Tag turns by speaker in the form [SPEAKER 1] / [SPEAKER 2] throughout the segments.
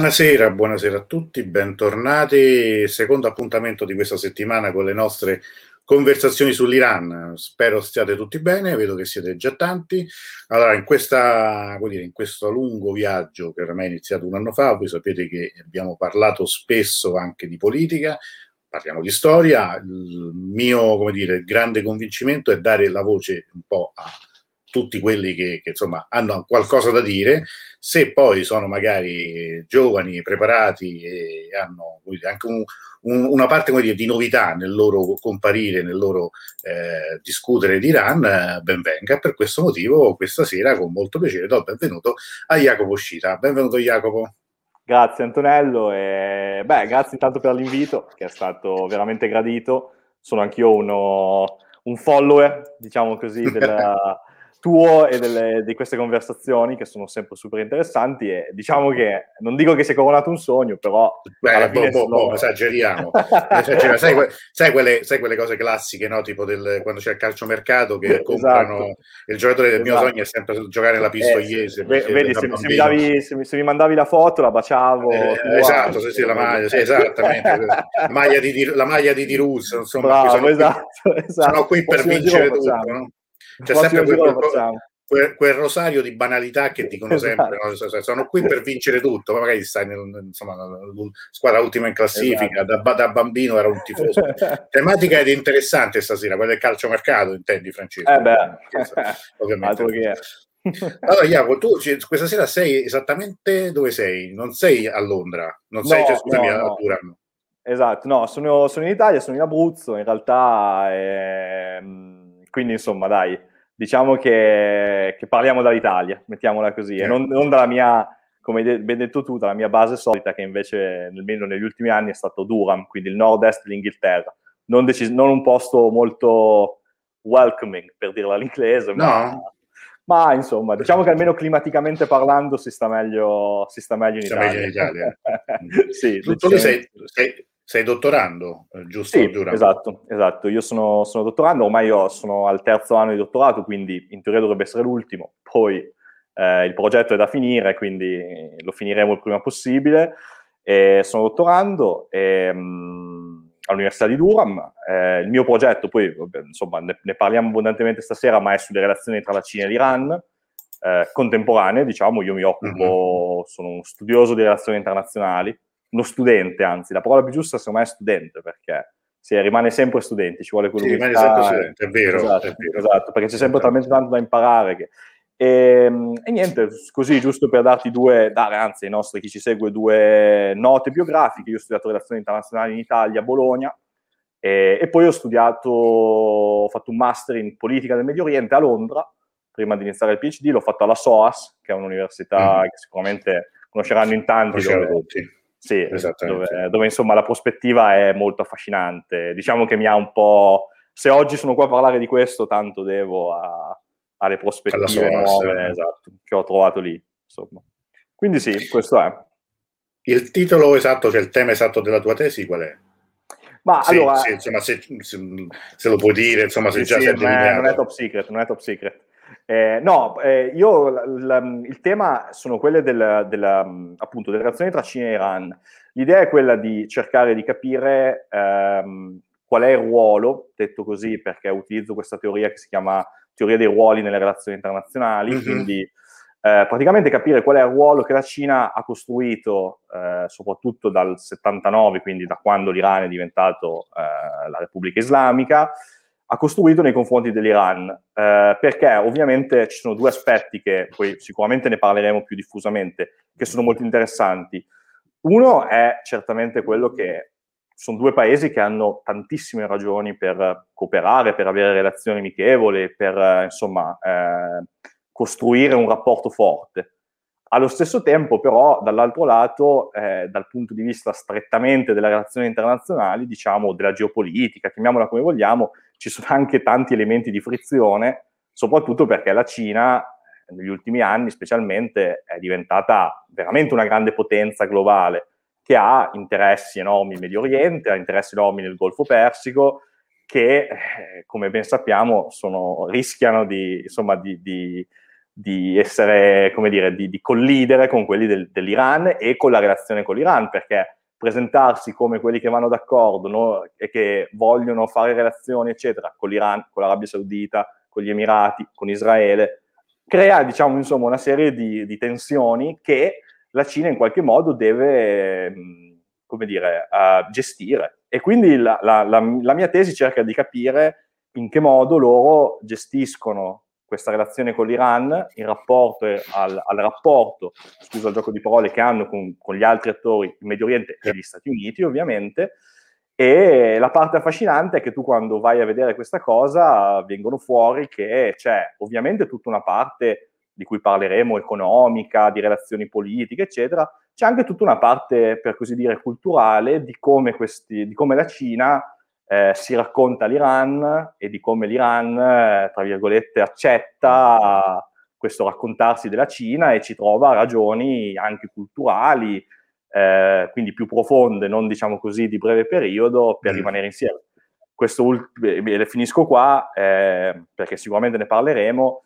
[SPEAKER 1] Buonasera, buonasera a tutti, bentornati. Secondo appuntamento di questa settimana con le nostre conversazioni sull'Iran. Spero stiate tutti bene, vedo che siete già tanti. Allora, in, questa, dire, in questo lungo viaggio che ormai è iniziato un anno fa, voi sapete che abbiamo parlato spesso anche di politica, parliamo di storia. Il mio come dire, grande convincimento è dare la voce un po' a tutti quelli che, che, insomma hanno qualcosa da dire, se poi sono magari giovani, preparati e hanno anche un, un, una parte dire, di novità nel loro comparire, nel loro eh, discutere di Iran, ben venga. Per questo motivo questa sera con molto piacere do il benvenuto a Jacopo Scita. Benvenuto Jacopo.
[SPEAKER 2] Grazie Antonello e beh, grazie intanto per l'invito che è stato veramente gradito. Sono anch'io uno, un follower, diciamo così, della, tuo e delle, di queste conversazioni che sono sempre super interessanti e diciamo che non dico che si è coronato un sogno però
[SPEAKER 1] Beh, boh, boh, boh, esageriamo, esageriamo. sai, sai, quelle, sai, quelle, cose classiche no? tipo del, quando c'è il calciomercato che esatto. comprano il giocatore del esatto. mio sogno è sempre giocare la pistoiese
[SPEAKER 2] eh, vedi se, se, mi davi, se, mi, se, mi mandavi la foto la baciavo
[SPEAKER 1] eh, esatto sì, sì, la maglia sì, esattamente la maglia di, la maglia di Dirus insomma
[SPEAKER 2] Bravo, sono, esatto, qui, esatto.
[SPEAKER 1] sono qui per vincere tutto no? C'è sempre quel, quel, quel, rosario di banalità che dicono sempre: esatto. no? sono qui per vincere tutto, ma magari stai nel, insomma, squadra ultima in classifica. Esatto. Da, da, bambino era un tifoso. Tematica ed interessante stasera, quella del calciomercato, intendi, Francesco?
[SPEAKER 2] Eh beh, ovviamente.
[SPEAKER 1] Allora, Iaco, tu questa sera sei esattamente dove sei? Non sei a Londra, non sei,
[SPEAKER 2] no,
[SPEAKER 1] cioè, scusami,
[SPEAKER 2] no,
[SPEAKER 1] a Turano.
[SPEAKER 2] Esatto, no, sono, sono, in Italia, sono in Abruzzo, in realtà, ehm, quindi insomma, dai, diciamo che, che parliamo dall'Italia, mettiamola così, e non, non, dalla mia, come ben detto tu, dalla mia base solita, che invece nel, negli ultimi anni è stato Durham, quindi il nord-est dell'Inghilterra. Non, decis- non un posto molto welcoming, per dirla all'inglese, ma, no. ma, insomma, diciamo che almeno climaticamente parlando si sta meglio, si sta meglio in Italia.
[SPEAKER 1] Meglio in Italia.
[SPEAKER 2] sì,
[SPEAKER 1] tu, tu sei, sei, sei dottorando, eh, giusto?
[SPEAKER 2] Sì, esatto, esatto. Io sono, sono, dottorando, ormai io sono al terzo anno di dottorato, quindi in teoria dovrebbe essere l'ultimo. Poi eh, il progetto è da finire, quindi lo finiremo il prima possibile. E sono dottorando e, mh, all'Università di Durham. Eh, il mio progetto, poi insomma, ne, ne, parliamo abbondantemente stasera, ma è sulle relazioni tra la Cina e l'Iran. Eh, contemporanee, diciamo, io mi occupo, mm-hmm. sono uno studioso di relazioni internazionali, uno studente, anzi, la parola più giusta secondo me è studente, perché si rimane sempre studenti, ci vuole quello
[SPEAKER 1] che rimane sempre studente, è vero,
[SPEAKER 2] esatto,
[SPEAKER 1] è vero.
[SPEAKER 2] esatto perché c'è sempre talmente tanto da imparare che... E, ehm, e, niente, così giusto per darti due, dare anzi ai nostri chi ci segue due note biografiche, io ho studiato relazioni internazionali in Italia, a Bologna, e, e, poi ho studiato, ho fatto un master in politica del Medio Oriente a Londra, prima di iniziare il PhD, l'ho fatto alla SOAS, che è un'università mm. che sicuramente conosceranno in tanti.
[SPEAKER 1] Dove, tutti
[SPEAKER 2] sì, dove, dove, insomma la prospettiva è molto affascinante. Diciamo che mi ha un po'... Se oggi sono qua a parlare di questo, tanto devo a, alle prospettive nuove esatto, che ho trovato lì. Insomma. Quindi sì, questo è.
[SPEAKER 1] Il titolo esatto, cioè il tema esatto della tua tesi qual è?
[SPEAKER 2] Ma
[SPEAKER 1] sì,
[SPEAKER 2] allora...
[SPEAKER 1] Sì, insomma, se, se, se, lo puoi dire, insomma, se
[SPEAKER 2] sì,
[SPEAKER 1] già
[SPEAKER 2] sì,
[SPEAKER 1] sei
[SPEAKER 2] non è, non è top secret, non è top secret. Eh, no, eh, io l- l- il tema sono quelle del, del, appunto, delle relazioni tra Cina e Iran. L'idea è quella di cercare di capire ehm, qual è il ruolo, detto così perché utilizzo questa teoria che si chiama teoria dei ruoli nelle relazioni internazionali, mm-hmm. quindi eh, praticamente capire qual è il ruolo che la Cina ha costruito eh, soprattutto dal 79, quindi da quando l'Iran è diventato eh, la Repubblica Islamica, ha costruito nei confronti dell'Iran, eh, perché ovviamente ci sono due aspetti che poi sicuramente ne parleremo più diffusamente, che sono molto interessanti. Uno è certamente quello che sono due paesi che hanno tantissime ragioni per cooperare, per avere relazioni amichevoli, per eh, insomma eh, costruire un rapporto forte. Allo stesso tempo, però, dall'altro lato, eh, dal punto di vista strettamente delle relazioni internazionali, diciamo della geopolitica, chiamiamola come vogliamo, ci sono anche tanti elementi di frizione, soprattutto perché la Cina negli ultimi anni specialmente è diventata veramente una grande potenza globale che ha interessi enormi in Medio Oriente, ha interessi enormi nel Golfo Persico, che, eh, come ben sappiamo, sono, rischiano di, insomma, di, di, di essere, come dire, di, di collidere con quelli del, dell'Iran e con la relazione con l'Iran, perché presentarsi come quelli che vanno d'accordo no, e che vogliono fare relazioni, eccetera, con l'Iran, con l'Arabia Saudita, con gli Emirati, con Israele, crea, diciamo, insomma, una serie di, di tensioni che la Cina in qualche modo deve, come dire, uh, gestire. E quindi la, la, la, la mia tesi cerca di capire in che modo loro gestiscono questa relazione con l'Iran in rapporto al, al, rapporto, scusa il gioco di parole, che hanno con, con, gli altri attori in Medio Oriente e gli Stati Uniti, ovviamente. E la parte affascinante è che tu quando vai a vedere questa cosa vengono fuori che c'è ovviamente tutta una parte di cui parleremo, economica, di relazioni politiche, eccetera, c'è anche tutta una parte, per così dire, culturale di come, questi, di come la Cina eh, si racconta l'Iran e di come l'Iran, eh, tra virgolette, accetta questo raccontarsi della Cina e ci trova ragioni anche culturali, eh, quindi più profonde, non diciamo così di breve periodo, per mm. rimanere insieme. Questo ult- eh, finisco qua eh, perché sicuramente ne parleremo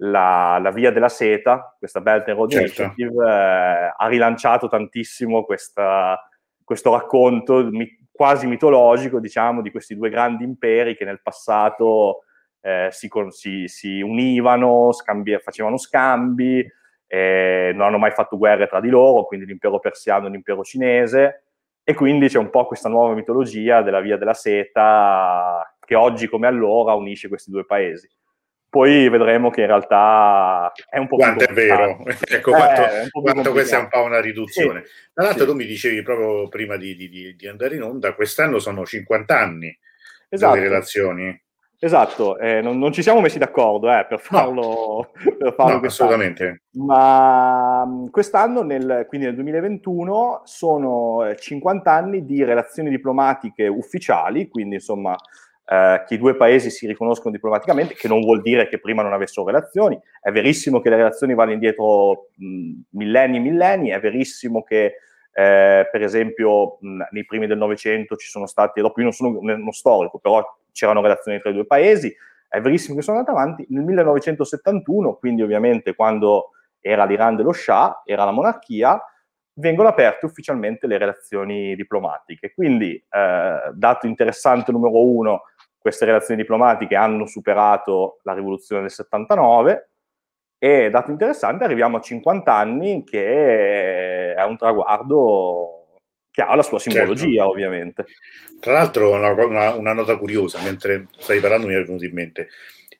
[SPEAKER 2] la, la, via della seta, questa Belt and Road certo. Initiative, eh, ha rilanciato tantissimo questa, questo racconto mi, quasi mitologico, diciamo, di questi due grandi imperi che nel passato eh, si, si, si, univano, scambi, facevano scambi, eh, non hanno mai fatto guerre tra di loro, quindi l'impero persiano e l'impero cinese, e quindi c'è un po' questa nuova mitologia della via della seta che oggi come allora unisce questi due paesi poi vedremo che in realtà è un po'
[SPEAKER 1] quanto più è vero, ecco quanto, eh, quanto questa è un po' una riduzione. Sì, Tra l'altro sì. tu mi dicevi proprio prima di, di, di, andare in onda, quest'anno sono 50 anni esatto. delle relazioni.
[SPEAKER 2] Esatto, eh, non, non, ci siamo messi d'accordo eh, per farlo, no. per farlo
[SPEAKER 1] no, assolutamente.
[SPEAKER 2] Ma mm, quest'anno, nel, quindi nel 2021, sono 50 anni di relazioni diplomatiche ufficiali, quindi insomma eh, che i due paesi si riconoscono diplomaticamente, che non vuol dire che prima non avessero relazioni. È verissimo che le relazioni vanno indietro mh, millenni e millenni, è verissimo che eh, per esempio mh, nei primi del Novecento ci sono stati, dopo io non sono uno storico, però c'erano relazioni tra i due paesi, è verissimo che sono andate avanti. Nel 1971, quindi ovviamente quando era l'Iran dello Shah, era la monarchia, vengono aperte ufficialmente le relazioni diplomatiche. Quindi, eh, dato interessante numero uno, queste relazioni diplomatiche hanno superato la rivoluzione del 79 e, dato interessante, arriviamo a 50 anni che è un traguardo che ha la sua simbologia, certo. ovviamente.
[SPEAKER 1] Tra l'altro, una, una, una, nota curiosa, mentre stai parlando mi è venuto in mente.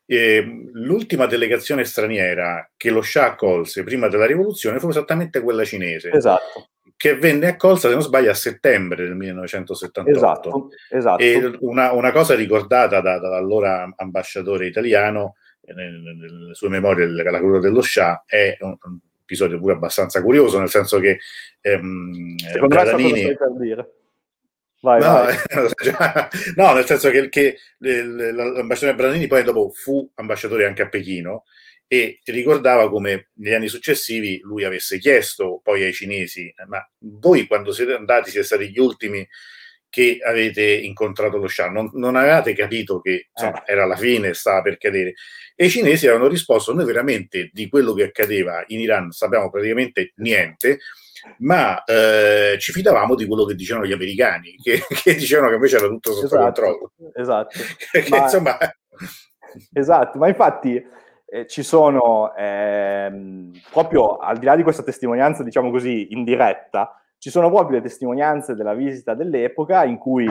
[SPEAKER 1] Eh, l'ultima delegazione straniera che lo Shah accolse prima della rivoluzione fu esattamente quella cinese.
[SPEAKER 2] Esatto
[SPEAKER 1] che venne accolta, se non sbaglio, a settembre del 1978.
[SPEAKER 2] Esatto, esatto.
[SPEAKER 1] E una, una cosa ricordata da, dall'allora ambasciatore italiano eh, nelle, sue memorie della cura dello Shah è un, un, episodio pure abbastanza curioso, nel senso che
[SPEAKER 2] ehm, Secondo Bradanini... me per dire. Vai,
[SPEAKER 1] no, vai. no, nel senso che, che l'ambasciatore Branini poi dopo fu ambasciatore anche a Pechino e ricordava come negli anni successivi lui avesse chiesto poi ai cinesi, ma voi quando siete andati siete stati gli ultimi che avete incontrato lo Shah, non, non avevate capito che insomma, eh. era la fine, stava per cadere. E i cinesi avevano risposto, noi veramente di quello che accadeva in Iran sappiamo praticamente niente, ma eh, ci fidavamo di quello che dicevano gli americani, che, che dicevano che invece era tutto sotto
[SPEAKER 2] esatto,
[SPEAKER 1] controllo.
[SPEAKER 2] Esatto.
[SPEAKER 1] ma, insomma...
[SPEAKER 2] esatto, ma infatti eh, ci sono ehm, proprio al di là di questa testimonianza, diciamo così, indiretta, ci sono proprio le testimonianze della visita dell'epoca in cui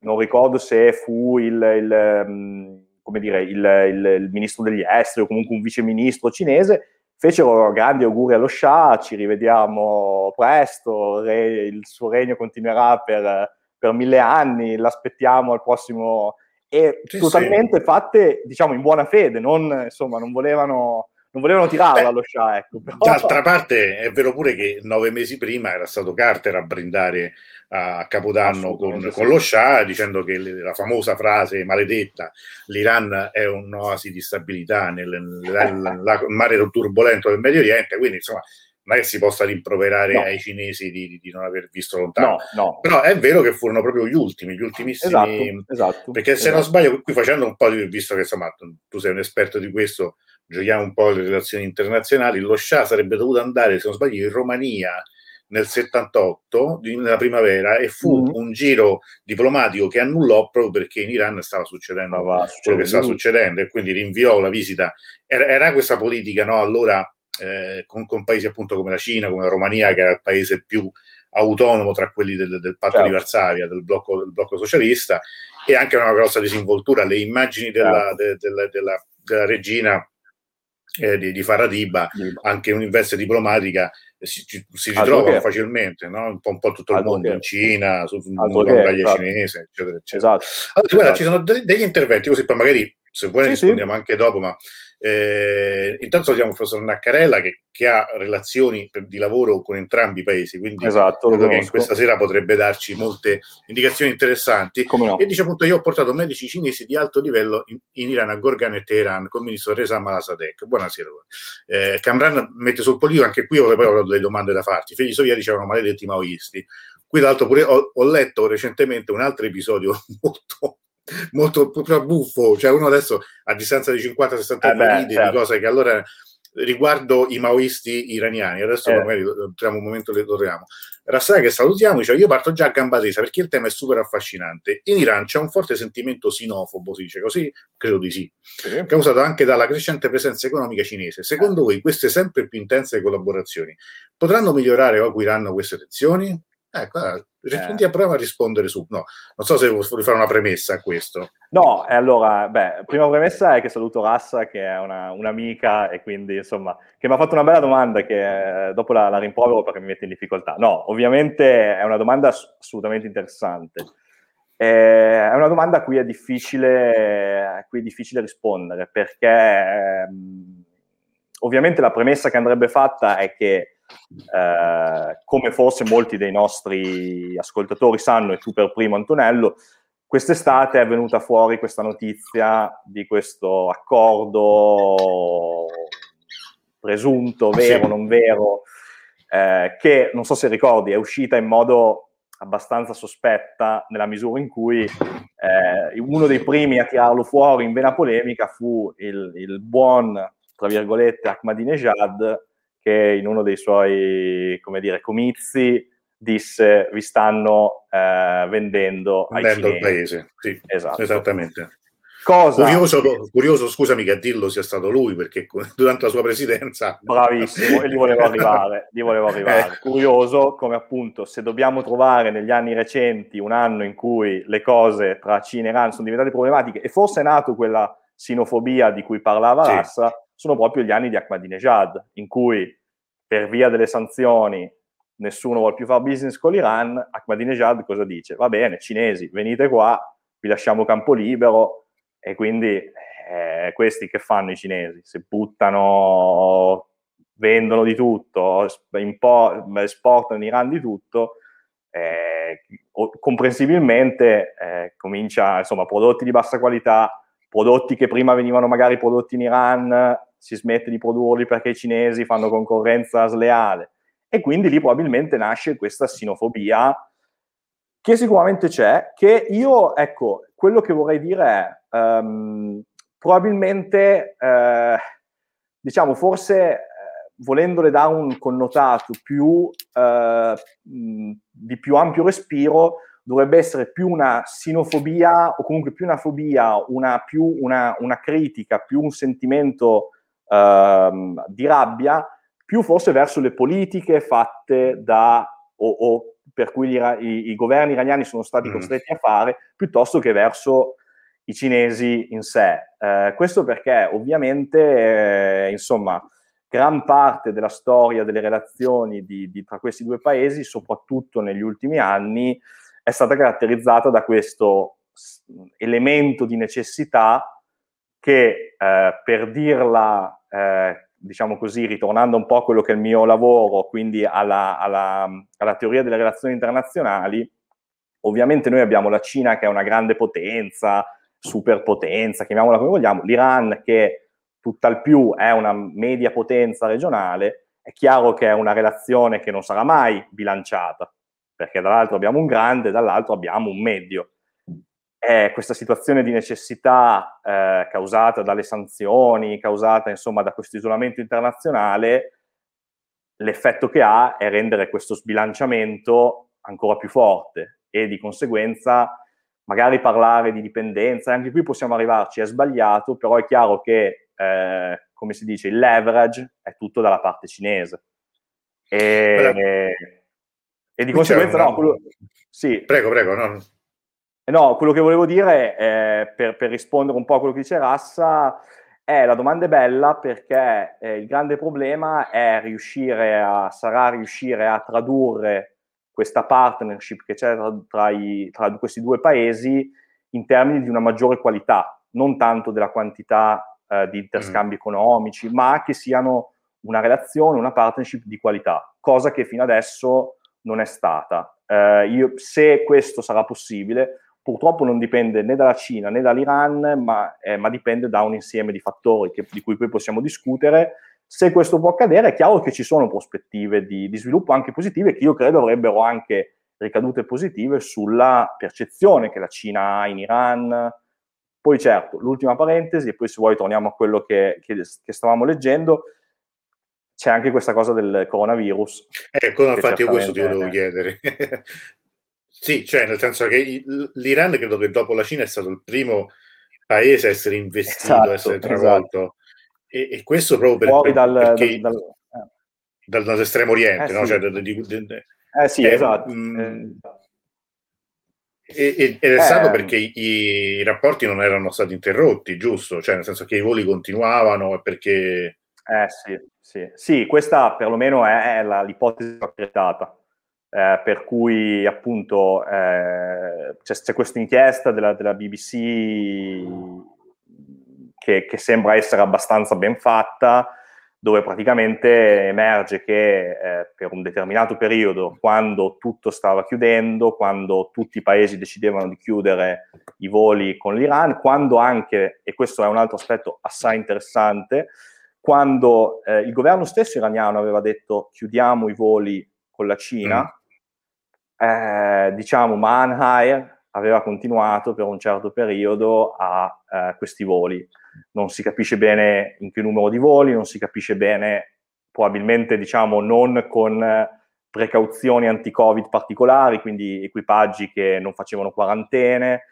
[SPEAKER 2] non ricordo se fu il, il, um, come dire, il, il, il ministro degli esteri o comunque un viceministro cinese, fecero grandi auguri allo Shah, ci rivediamo presto, re, il suo regno continuerà per, per mille anni, l'aspettiamo al prossimo e sì, totalmente sì. fatte, diciamo, in buona fede, non, insomma, non volevano, non volevano tirarlo Beh, allo Shah. Ecco,
[SPEAKER 1] però... D'altra parte è vero pure che nove mesi prima era stato Carter a brindare a Capodanno con, sì. con, lo Shah dicendo che la famosa frase maledetta l'Iran è un'oasi di stabilità nel, nel, nel mare turbolento del Medio Oriente, quindi insomma non è che si possa rimproverare no. ai cinesi di, di, non aver visto lontano. No, no. Però è vero che furono proprio gli ultimi, gli ultimissimi.
[SPEAKER 2] Esatto, esatto
[SPEAKER 1] perché se
[SPEAKER 2] esatto.
[SPEAKER 1] non sbaglio, qui facendo un po' di, visto che insomma tu sei un esperto di questo, giochiamo un po' le relazioni internazionali, lo Shah sarebbe dovuto andare, se non sbaglio, in Romania nel 78, nella primavera, e fu mm. un giro diplomatico che annullò proprio perché in Iran stava succedendo ah, quello che stava succedendo e quindi rinviò la visita. Era, era questa politica, no? Allora eh, con, con, paesi appunto come la Cina, come la Romania, che era il paese più autonomo tra quelli del, del patto certo. di Varsavia, del blocco, del blocco, socialista, e anche una grossa disinvoltura. Le immagini della, certo. de, de, de, della regina eh, di, di Faradiba, anche in veste diplomatica, si, si ritrovano facilmente, no? un, po', un po' tutto il mondo, in Cina, sul muraglia cinese, eccetera, eccetera. Esatto. Allora, guarda, ci sono degli interventi, così poi magari se vuoi sì, rispondiamo sì. anche dopo, ma eh, intanto abbiamo il professor Naccarella che, che, ha relazioni di lavoro con entrambi i paesi, quindi
[SPEAKER 2] esatto,
[SPEAKER 1] credo che questa sera potrebbe darci molte indicazioni interessanti.
[SPEAKER 2] No.
[SPEAKER 1] E dice appunto io ho portato medici cinesi di alto livello in, in Iran, a Gorgan e Teheran con il ministro Reza Malasadek. Buonasera. Eh, Kamran mette sul politico, anche qui poi ho delle domande da farti. I figli sovietici erano maledetti maoisti. Qui tra l'altro pure ho, ho letto recentemente un altro episodio molto molto proprio buffo, cioè uno adesso a distanza di 50-60 anni eh ride certo. di cose che allora riguardo i maoisti iraniani, adesso eh. magari troviamo un momento le torniamo. Rassai che salutiamo, dice io parto già a gamba tesa perché il tema è super affascinante. In Iran c'è un forte sentimento sinofobo, si dice così? Credo di sì, sì. causato anche dalla crescente presenza economica cinese. Secondo voi queste sempre più intense collaborazioni potranno migliorare o acuiranno queste tensioni? Ecco, rispondi eh. a prova a rispondere su. No, non so se vuoi fare una premessa a questo.
[SPEAKER 2] No, allora, beh, prima premessa è che saluto Rassa, che è una, un'amica e quindi, insomma, che mi ha fatto una bella domanda che eh, dopo la, la, rimprovero perché mi mette in difficoltà. No, ovviamente è una domanda assolutamente interessante. Eh, è una domanda a cui è difficile, a cui è difficile rispondere perché ehm, ovviamente la premessa che andrebbe fatta è che eh, come forse molti dei nostri ascoltatori sanno, e tu per primo Antonello, quest'estate è venuta fuori questa notizia di questo accordo presunto, vero, sì. non vero, eh, che non so se ricordi, è uscita in modo abbastanza sospetta nella misura in cui eh, uno dei primi a tirarlo fuori in vena polemica fu il, il buon, tra virgolette, Ahmadinejad, che in uno dei suoi, come dire, comizi disse vi stanno eh, vendendo
[SPEAKER 1] vendendo il paese, sì, esatto. esattamente.
[SPEAKER 2] Cosa?
[SPEAKER 1] Curioso, curioso, scusami che a dirlo sia stato lui, perché durante la sua presidenza...
[SPEAKER 2] Bravissimo, e gli volevo arrivare, gli volevo arrivare. Eh. Curioso come appunto se dobbiamo trovare negli anni recenti un anno in cui le cose tra Cina e Iran sono diventate problematiche e forse è nato quella sinofobia di cui parlava sì. Rassa, sono proprio gli anni di Ahmadinejad, in cui per via delle sanzioni nessuno vuole più fare business con l'Iran, Ahmadinejad cosa dice? Va bene, cinesi, venite qua, vi lasciamo campo libero e quindi eh, questi che fanno i cinesi? Se buttano, vendono di tutto, esportano in Iran di tutto, eh, comprensibilmente eh, comincia, insomma, prodotti di bassa qualità, prodotti che prima venivano magari prodotti in Iran, si smette di produrli perché i cinesi fanno concorrenza sleale. E quindi lì probabilmente nasce questa sinofobia che sicuramente c'è, che io, ecco, quello che vorrei dire è, um, probabilmente, eh, diciamo, forse eh, volendole dare un connotato più, eh, di più ampio respiro, dovrebbe essere più una sinofobia o comunque più una fobia, una, più una, una critica, più un sentimento ehm, di rabbia, più forse verso le politiche fatte da o, o per cui gli, i, i, governi iraniani sono stati mm. costretti a fare, piuttosto che verso i cinesi in sé. Eh, questo perché ovviamente, eh, insomma, gran parte della storia delle relazioni di, di, tra questi due paesi, soprattutto negli ultimi anni, è stata caratterizzata da questo elemento di necessità che, eh, per dirla eh, diciamo così, ritornando un po' a quello che è il mio lavoro, quindi alla, alla, alla teoria delle relazioni internazionali, ovviamente noi abbiamo la Cina che è una grande potenza, superpotenza, chiamiamola come vogliamo, l'Iran che tutt'al più è una media potenza regionale, è chiaro che è una relazione che non sarà mai bilanciata, perché dall'altro abbiamo un grande, dall'altro abbiamo un medio. È questa situazione di necessità eh, causata dalle sanzioni, causata insomma da questo isolamento internazionale, l'effetto che ha è rendere questo sbilanciamento ancora più forte e di conseguenza magari parlare di dipendenza, anche qui possiamo arrivarci, è sbagliato, però è chiaro che, eh, come si dice, il leverage è tutto dalla parte cinese. E, e di conseguenza, no, quello, sì.
[SPEAKER 1] Prego, prego, no.
[SPEAKER 2] Eh, no, quello che volevo dire, eh, per, per, rispondere un po' a quello che dice Rassa, è la domanda è bella perché eh, il grande problema è riuscire a, sarà riuscire a tradurre questa partnership che c'è tra, tra, i, tra, questi due paesi in termini di una maggiore qualità, non tanto della quantità eh, di interscambi mm. economici, ma che siano una relazione, una partnership di qualità, cosa che fino adesso non è stata. Eh, io, se questo sarà possibile, purtroppo non dipende né dalla Cina né dall'Iran, ma, eh, ma dipende da un insieme di fattori che, di cui poi possiamo discutere se questo può accadere, è chiaro che ci sono prospettive di, di sviluppo anche positive che io credo avrebbero anche ricadute positive sulla percezione che la Cina ha in Iran. Poi certo, l'ultima parentesi, e poi se vuoi torniamo a quello che, che, che stavamo leggendo, c'è anche questa cosa del coronavirus.
[SPEAKER 1] Ecco, infatti io questo ti volevo chiedere. sì, cioè nel senso che l'Iran credo che dopo la Cina è stato il primo paese a essere investito, esatto, a essere travolto. Esatto. E, e questo proprio per, Fuori dal, perché, dal, dal, dal, dall'estremo oriente, eh, no? Sì. Cioè, di, di, di,
[SPEAKER 2] eh sì, eh, esatto. Mh, mm,
[SPEAKER 1] eh. ed è stato perché i, i, rapporti non erano stati interrotti, giusto? Cioè, nel senso che i voli continuavano perché...
[SPEAKER 2] Eh sì, sì. sì questa perlomeno è, è la, l'ipotesi accreditata. Eh, per cui appunto eh, c'è, c'è questa inchiesta della, della BBC che, che, sembra essere abbastanza ben fatta, dove praticamente emerge che eh, per un determinato periodo, quando tutto stava chiudendo, quando tutti i paesi decidevano di chiudere i voli con l'Iran, quando anche, e questo è un altro aspetto assai interessante, quando eh, il governo stesso iraniano aveva detto chiudiamo i voli con la Cina, mm. eh, diciamo Manhair aveva continuato per un certo periodo a eh, questi voli non si capisce bene in che numero di voli, non si capisce bene, probabilmente diciamo non con precauzioni anti-Covid particolari, quindi equipaggi che non facevano quarantene,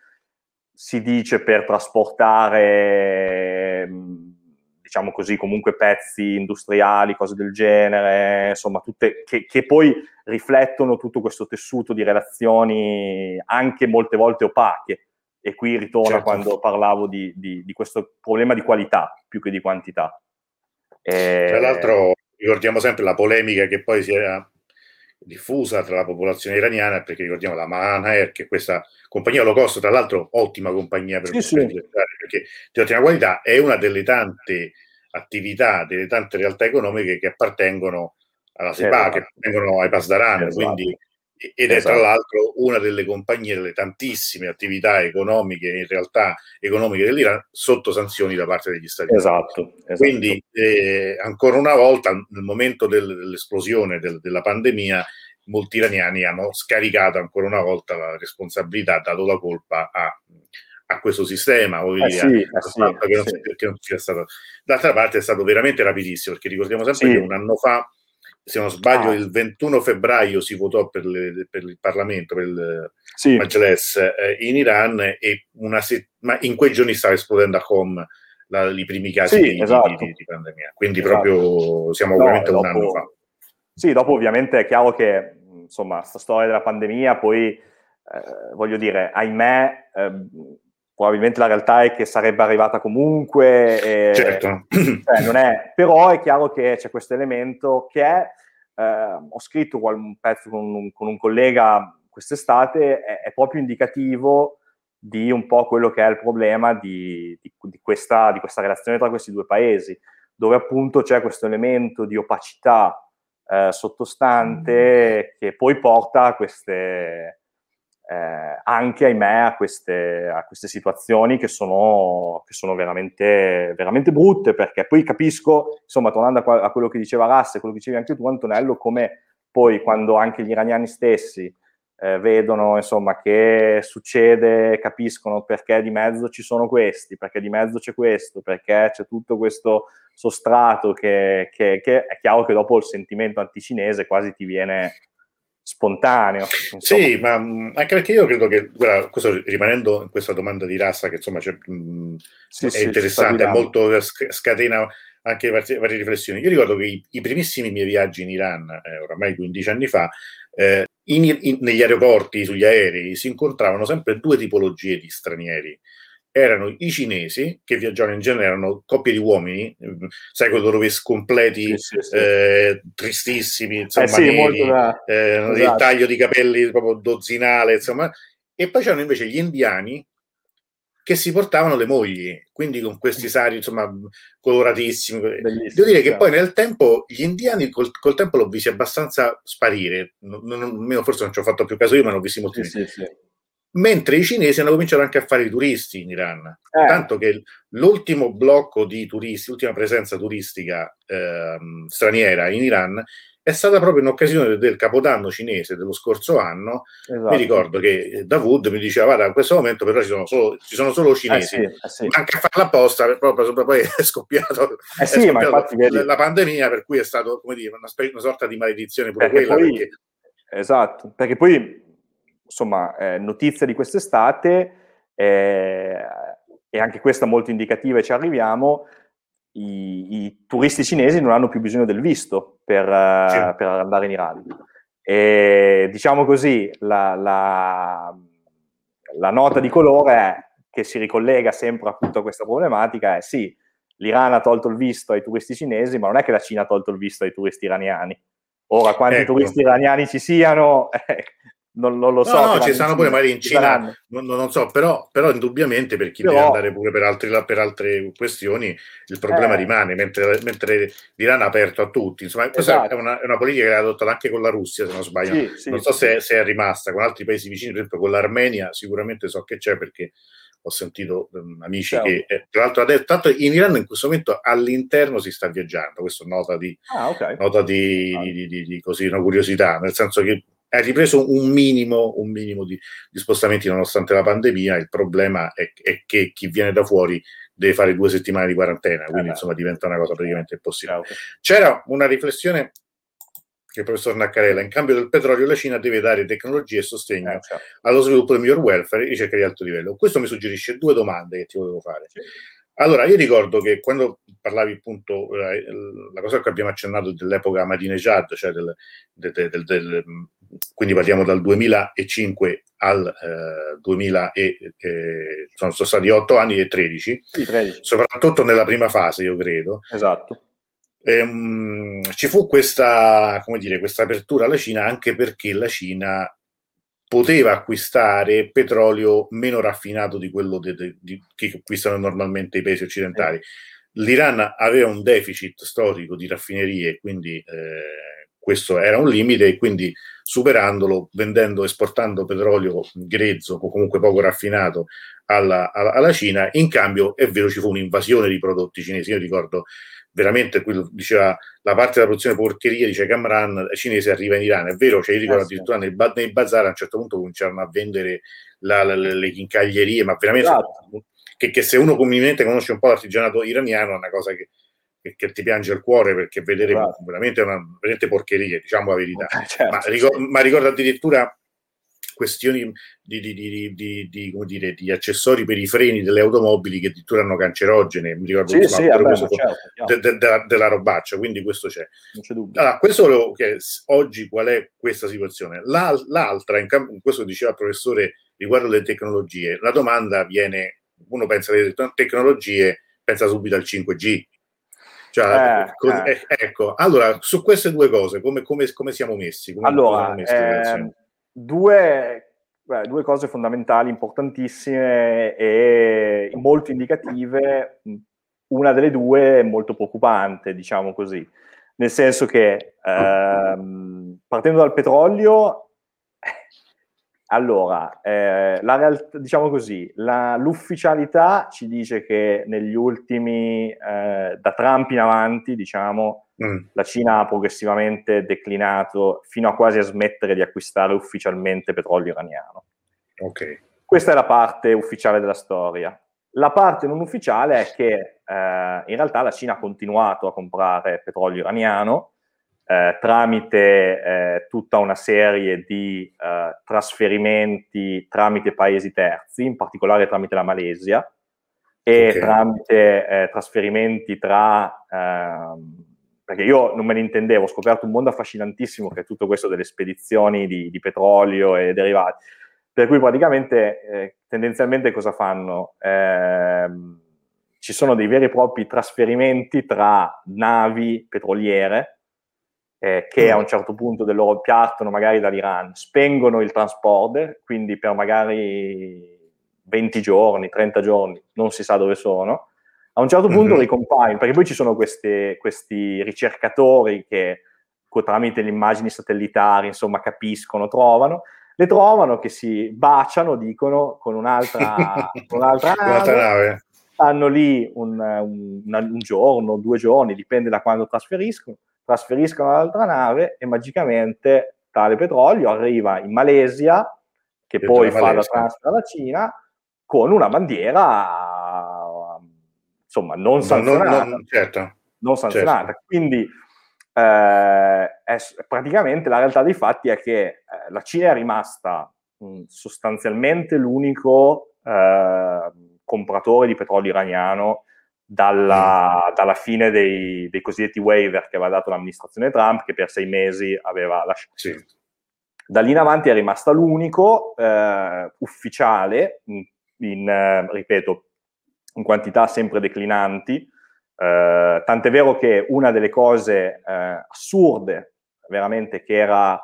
[SPEAKER 2] si dice per trasportare, diciamo così, comunque pezzi industriali, cose del genere, insomma, tutte, che, che poi riflettono tutto questo tessuto di relazioni anche molte volte opache e qui ritorna certo. quando parlavo di, di, di, questo problema di qualità più che di quantità.
[SPEAKER 1] E... Tra l'altro ricordiamo sempre la polemica che poi si è diffusa tra la popolazione iraniana, perché ricordiamo la Manair, che questa compagnia low cost, tra l'altro ottima compagnia per
[SPEAKER 2] sì, sì.
[SPEAKER 1] perché di ottima qualità, è una delle tante attività, delle tante realtà economiche che appartengono alla SEPA, esatto. che appartengono ai Pasdaran, esatto. quindi ed è esatto. tra l'altro una delle compagnie, delle tantissime attività economiche, in realtà economiche dell'Iran, sotto sanzioni da parte degli Stati
[SPEAKER 2] esatto,
[SPEAKER 1] Uniti. Esatto. Quindi eh, ancora una volta, nel momento del, dell'esplosione del, della pandemia, molti iraniani hanno scaricato ancora una volta la responsabilità, dato la colpa a, a questo sistema,
[SPEAKER 2] eh sì, eh sì, che non,
[SPEAKER 1] sì. che non sia stato. D'altra parte è stato veramente rapidissimo, perché ricordiamo sempre che un anno fa se non sbaglio, ah. il 21 febbraio si votò per, le, per il Parlamento, per il sì. Majles eh, in Iran e una se- ma in quei giorni stava esplodendo a Qom la, i primi casi di,
[SPEAKER 2] esatto.
[SPEAKER 1] di, di, pandemia. Quindi esatto. proprio siamo no, veramente dopo, un anno fa.
[SPEAKER 2] Sì, dopo ovviamente è chiaro che insomma, questa storia della pandemia poi, eh, voglio dire, ahimè, eh, probabilmente la realtà è che sarebbe arrivata comunque. E,
[SPEAKER 1] certo.
[SPEAKER 2] Cioè, non è, però è chiaro che c'è questo elemento che è, eh, ho scritto un pezzo con un, con un collega quest'estate, è, è, proprio indicativo di un po' quello che è il problema di, di, di, questa, di questa relazione tra questi due paesi. dove appunto c'è questo elemento di opacità eh, sottostante che poi porta a queste, eh, anche ahimè a queste, a queste situazioni che sono, che sono veramente, veramente, brutte perché poi capisco, insomma tornando a, a quello che diceva Rasse, quello che dicevi anche tu Antonello, come poi quando anche gli iraniani stessi eh, vedono insomma che succede, capiscono perché di mezzo ci sono questi, perché di mezzo c'è questo, perché c'è tutto questo sostrato che, che, che è chiaro che dopo il sentimento anticinese quasi ti viene spontaneo.
[SPEAKER 1] Insomma. Sì, ma mm, anche perché io credo che, guarda, questo, rimanendo in questa domanda di Rassa, che insomma mh, mm, sì, è sì, interessante, molto scatena anche varie, varie, riflessioni. Io ricordo che i, i primissimi miei viaggi in Iran, eh, oramai 15 anni fa, eh, in, in, negli aeroporti, sugli aerei, si incontravano sempre due tipologie di stranieri. Erano i cinesi, che viaggiavano in genere, erano coppie di uomini, sai, con i loro vesti completi, sì, sì, sì. Eh, tristissimi, insomma, eh neri, da... eh, esatto. il taglio di capelli proprio dozzinale, insomma. E poi c'erano invece gli indiani, che si portavano le mogli, quindi con questi sari insomma coloratissimi. Bellissimo, Devo dire che poi nel tempo gli indiani col, col tempo l'ho visti abbastanza sparire, non, non, forse non ci ho fatto più caso io, ma l'ho visti molti. Sì, sì, Mentre i cinesi hanno cominciato anche a fare i turisti in Iran, eh. tanto che l'ultimo blocco di turisti, l'ultima presenza turistica eh, straniera in Iran è stata proprio in occasione del capodanno cinese dello scorso anno. Esatto. Mi ricordo che Davud mi diceva: Guarda, in questo momento però ci sono solo, ci sono solo cinesi, eh sì, eh sì. anche a farla apposta, proprio, poi è scoppiato,
[SPEAKER 2] eh sì, è scoppiato
[SPEAKER 1] la, la pandemia, per cui è stato come dire, una, una sorta di maledizione pure perché quella.
[SPEAKER 2] Poi, perché... Esatto, perché poi insomma, eh, notizia di quest'estate, eh, e anche questa molto indicativa e ci arriviamo i, i, turisti cinesi non hanno più bisogno del visto per, sì. uh, per andare in Iran. E diciamo così, la, la, la, nota di colore è, che si ricollega sempre appunto a questa problematica è sì, l'Iran ha tolto il visto ai turisti cinesi, ma non è che la Cina ha tolto il visto ai turisti iraniani. Ora, quanti ecco. turisti iraniani ci siano, eh, non, non, lo so.
[SPEAKER 1] No, no ci stanno pure magari in Cina, non, non, so, però, però, indubbiamente per chi però, deve andare pure per, altri, per altre questioni il problema eh, rimane, mentre, mentre, l'Iran è aperto a tutti. Insomma, questa esatto. è, una, è, una, politica che è adottata anche con la Russia, se non sbaglio. Sì, sì, non so sì. se, se, è rimasta con altri paesi vicini, per esempio con l'Armenia, sicuramente so che c'è perché ho sentito um, amici certo. che, eh, tra l'altro, adesso, tanto in Iran in questo momento all'interno si sta viaggiando, questo nota di, ah, okay. nota di, ah. di, di, di così, una curiosità, nel senso che è ripreso un minimo, un minimo di, di, spostamenti nonostante la pandemia. Il problema è, è, che chi viene da fuori deve fare due settimane di quarantena, quindi eh insomma diventa una cosa praticamente impossibile. C'era una riflessione che il professor Naccarella, in cambio del petrolio la Cina deve dare tecnologia e sostegno eh, certo. allo sviluppo del miglior welfare e ricerca di alto livello. Questo mi suggerisce due domande che ti volevo fare. Sì. Allora, io ricordo che quando parlavi appunto, eh, la cosa che abbiamo accennato dell'epoca Ahmadinejad, cioè del, del, del, quindi parliamo dal 2005 al eh, 2000 e, eh, sono stati 8 anni e 13,
[SPEAKER 2] sì, 13,
[SPEAKER 1] soprattutto nella prima fase, io credo.
[SPEAKER 2] Esatto.
[SPEAKER 1] Ehm, ci fu questa, come dire, questa apertura alla Cina anche perché la Cina poteva acquistare petrolio meno raffinato di quello de, de, di, che acquistano normalmente i paesi occidentali. L'Iran aveva un deficit storico di raffinerie, quindi eh, questo era un limite e quindi superandolo, vendendo, esportando petrolio grezzo o comunque poco raffinato alla, alla, alla Cina, in cambio è vero ci fu un'invasione di prodotti cinesi. Io ricordo veramente quello diceva la parte della produzione porcheria dice Camran cinese arriva in Iran è vero cioè io ricordo eh, addirittura nei, nei, bazar a un certo punto cominciarono a vendere la, la, le, le chincaglierie ma veramente esatto. che, che, se uno comunemente conosce un po' l'artigianato iraniano è una cosa che, che, che ti piange il cuore perché vedere esatto. veramente una veramente porcheria diciamo la verità eh, certo, ma, ricordo, ma ricordo addirittura questioni di, di, di, dire, di, accessori per i freni delle automobili che addirittura erano cancerogene, mi ricordo
[SPEAKER 2] sì, sì, vabbè, certo,
[SPEAKER 1] de, de, de, della robaccia, quindi questo c'è. Allora, questo che oggi qual è questa situazione? La, l'altra, in, campo, questo diceva il professore riguardo le tecnologie, la domanda viene, uno pensa alle tecnologie, pensa subito al 5G, cioè, eh, eh. Ecco, allora, su queste due cose, come, come, come siamo messi? Come
[SPEAKER 2] allora, messi eh, due, beh, due cose fondamentali, importantissime e molto indicative. una delle due è molto preoccupante, diciamo così, nel senso che ehm, partendo dal petrolio, allora, eh, la realtà, diciamo così, la, l'ufficialità ci dice che negli ultimi, eh, da Trump in avanti, diciamo, mm. la Cina ha progressivamente declinato fino a quasi a smettere di acquistare ufficialmente petrolio iraniano.
[SPEAKER 1] Ok.
[SPEAKER 2] Questa è la parte ufficiale della storia. La parte non ufficiale è che eh, in realtà la Cina ha continuato a comprare petrolio iraniano eh, tramite eh, tutta una serie di eh, trasferimenti tramite paesi terzi, in particolare tramite la Malesia, e okay. tramite eh, trasferimenti tra... Ehm, perché io non me ne intendevo, ho scoperto un mondo affascinantissimo che è tutto questo delle spedizioni di, di petrolio e derivati per cui praticamente eh, tendenzialmente cosa fanno? Eh, ci sono dei veri e propri trasferimenti tra navi petroliere eh, che a un certo punto del loro piattono magari dall'Iran, spengono il transporter, quindi per magari 20 giorni, 30 giorni, non si sa dove sono, a un certo punto mm-hmm. ricompaiono, perché poi ci sono queste, questi ricercatori che tramite le immagini satellitari, insomma, capiscono, trovano, le trovano che si baciano, dicono, con un'altra, con un'altra nave, nave. Stanno lì un, un, un, giorno, due giorni, dipende da quando trasferiscono, trasferiscono l'altra nave e magicamente tale petrolio arriva in Malesia, che e poi fa la transfer alla Cina, con una bandiera insomma non sanzionata. Non, non, certo. non sanzionata. Certo. Quindi eh, è, praticamente la realtà dei fatti è che eh, la Cina è rimasta mh, sostanzialmente l'unico eh, compratore di petrolio iraniano dalla, mm. dalla fine dei, dei, cosiddetti waiver che aveva dato l'amministrazione Trump, che per sei mesi aveva lasciato. Sì. Da lì in avanti è rimasta l'unico eh, ufficiale, in, in eh, ripeto, in quantità sempre declinanti, eh, tant'è vero che una delle cose eh, assurde, veramente, che era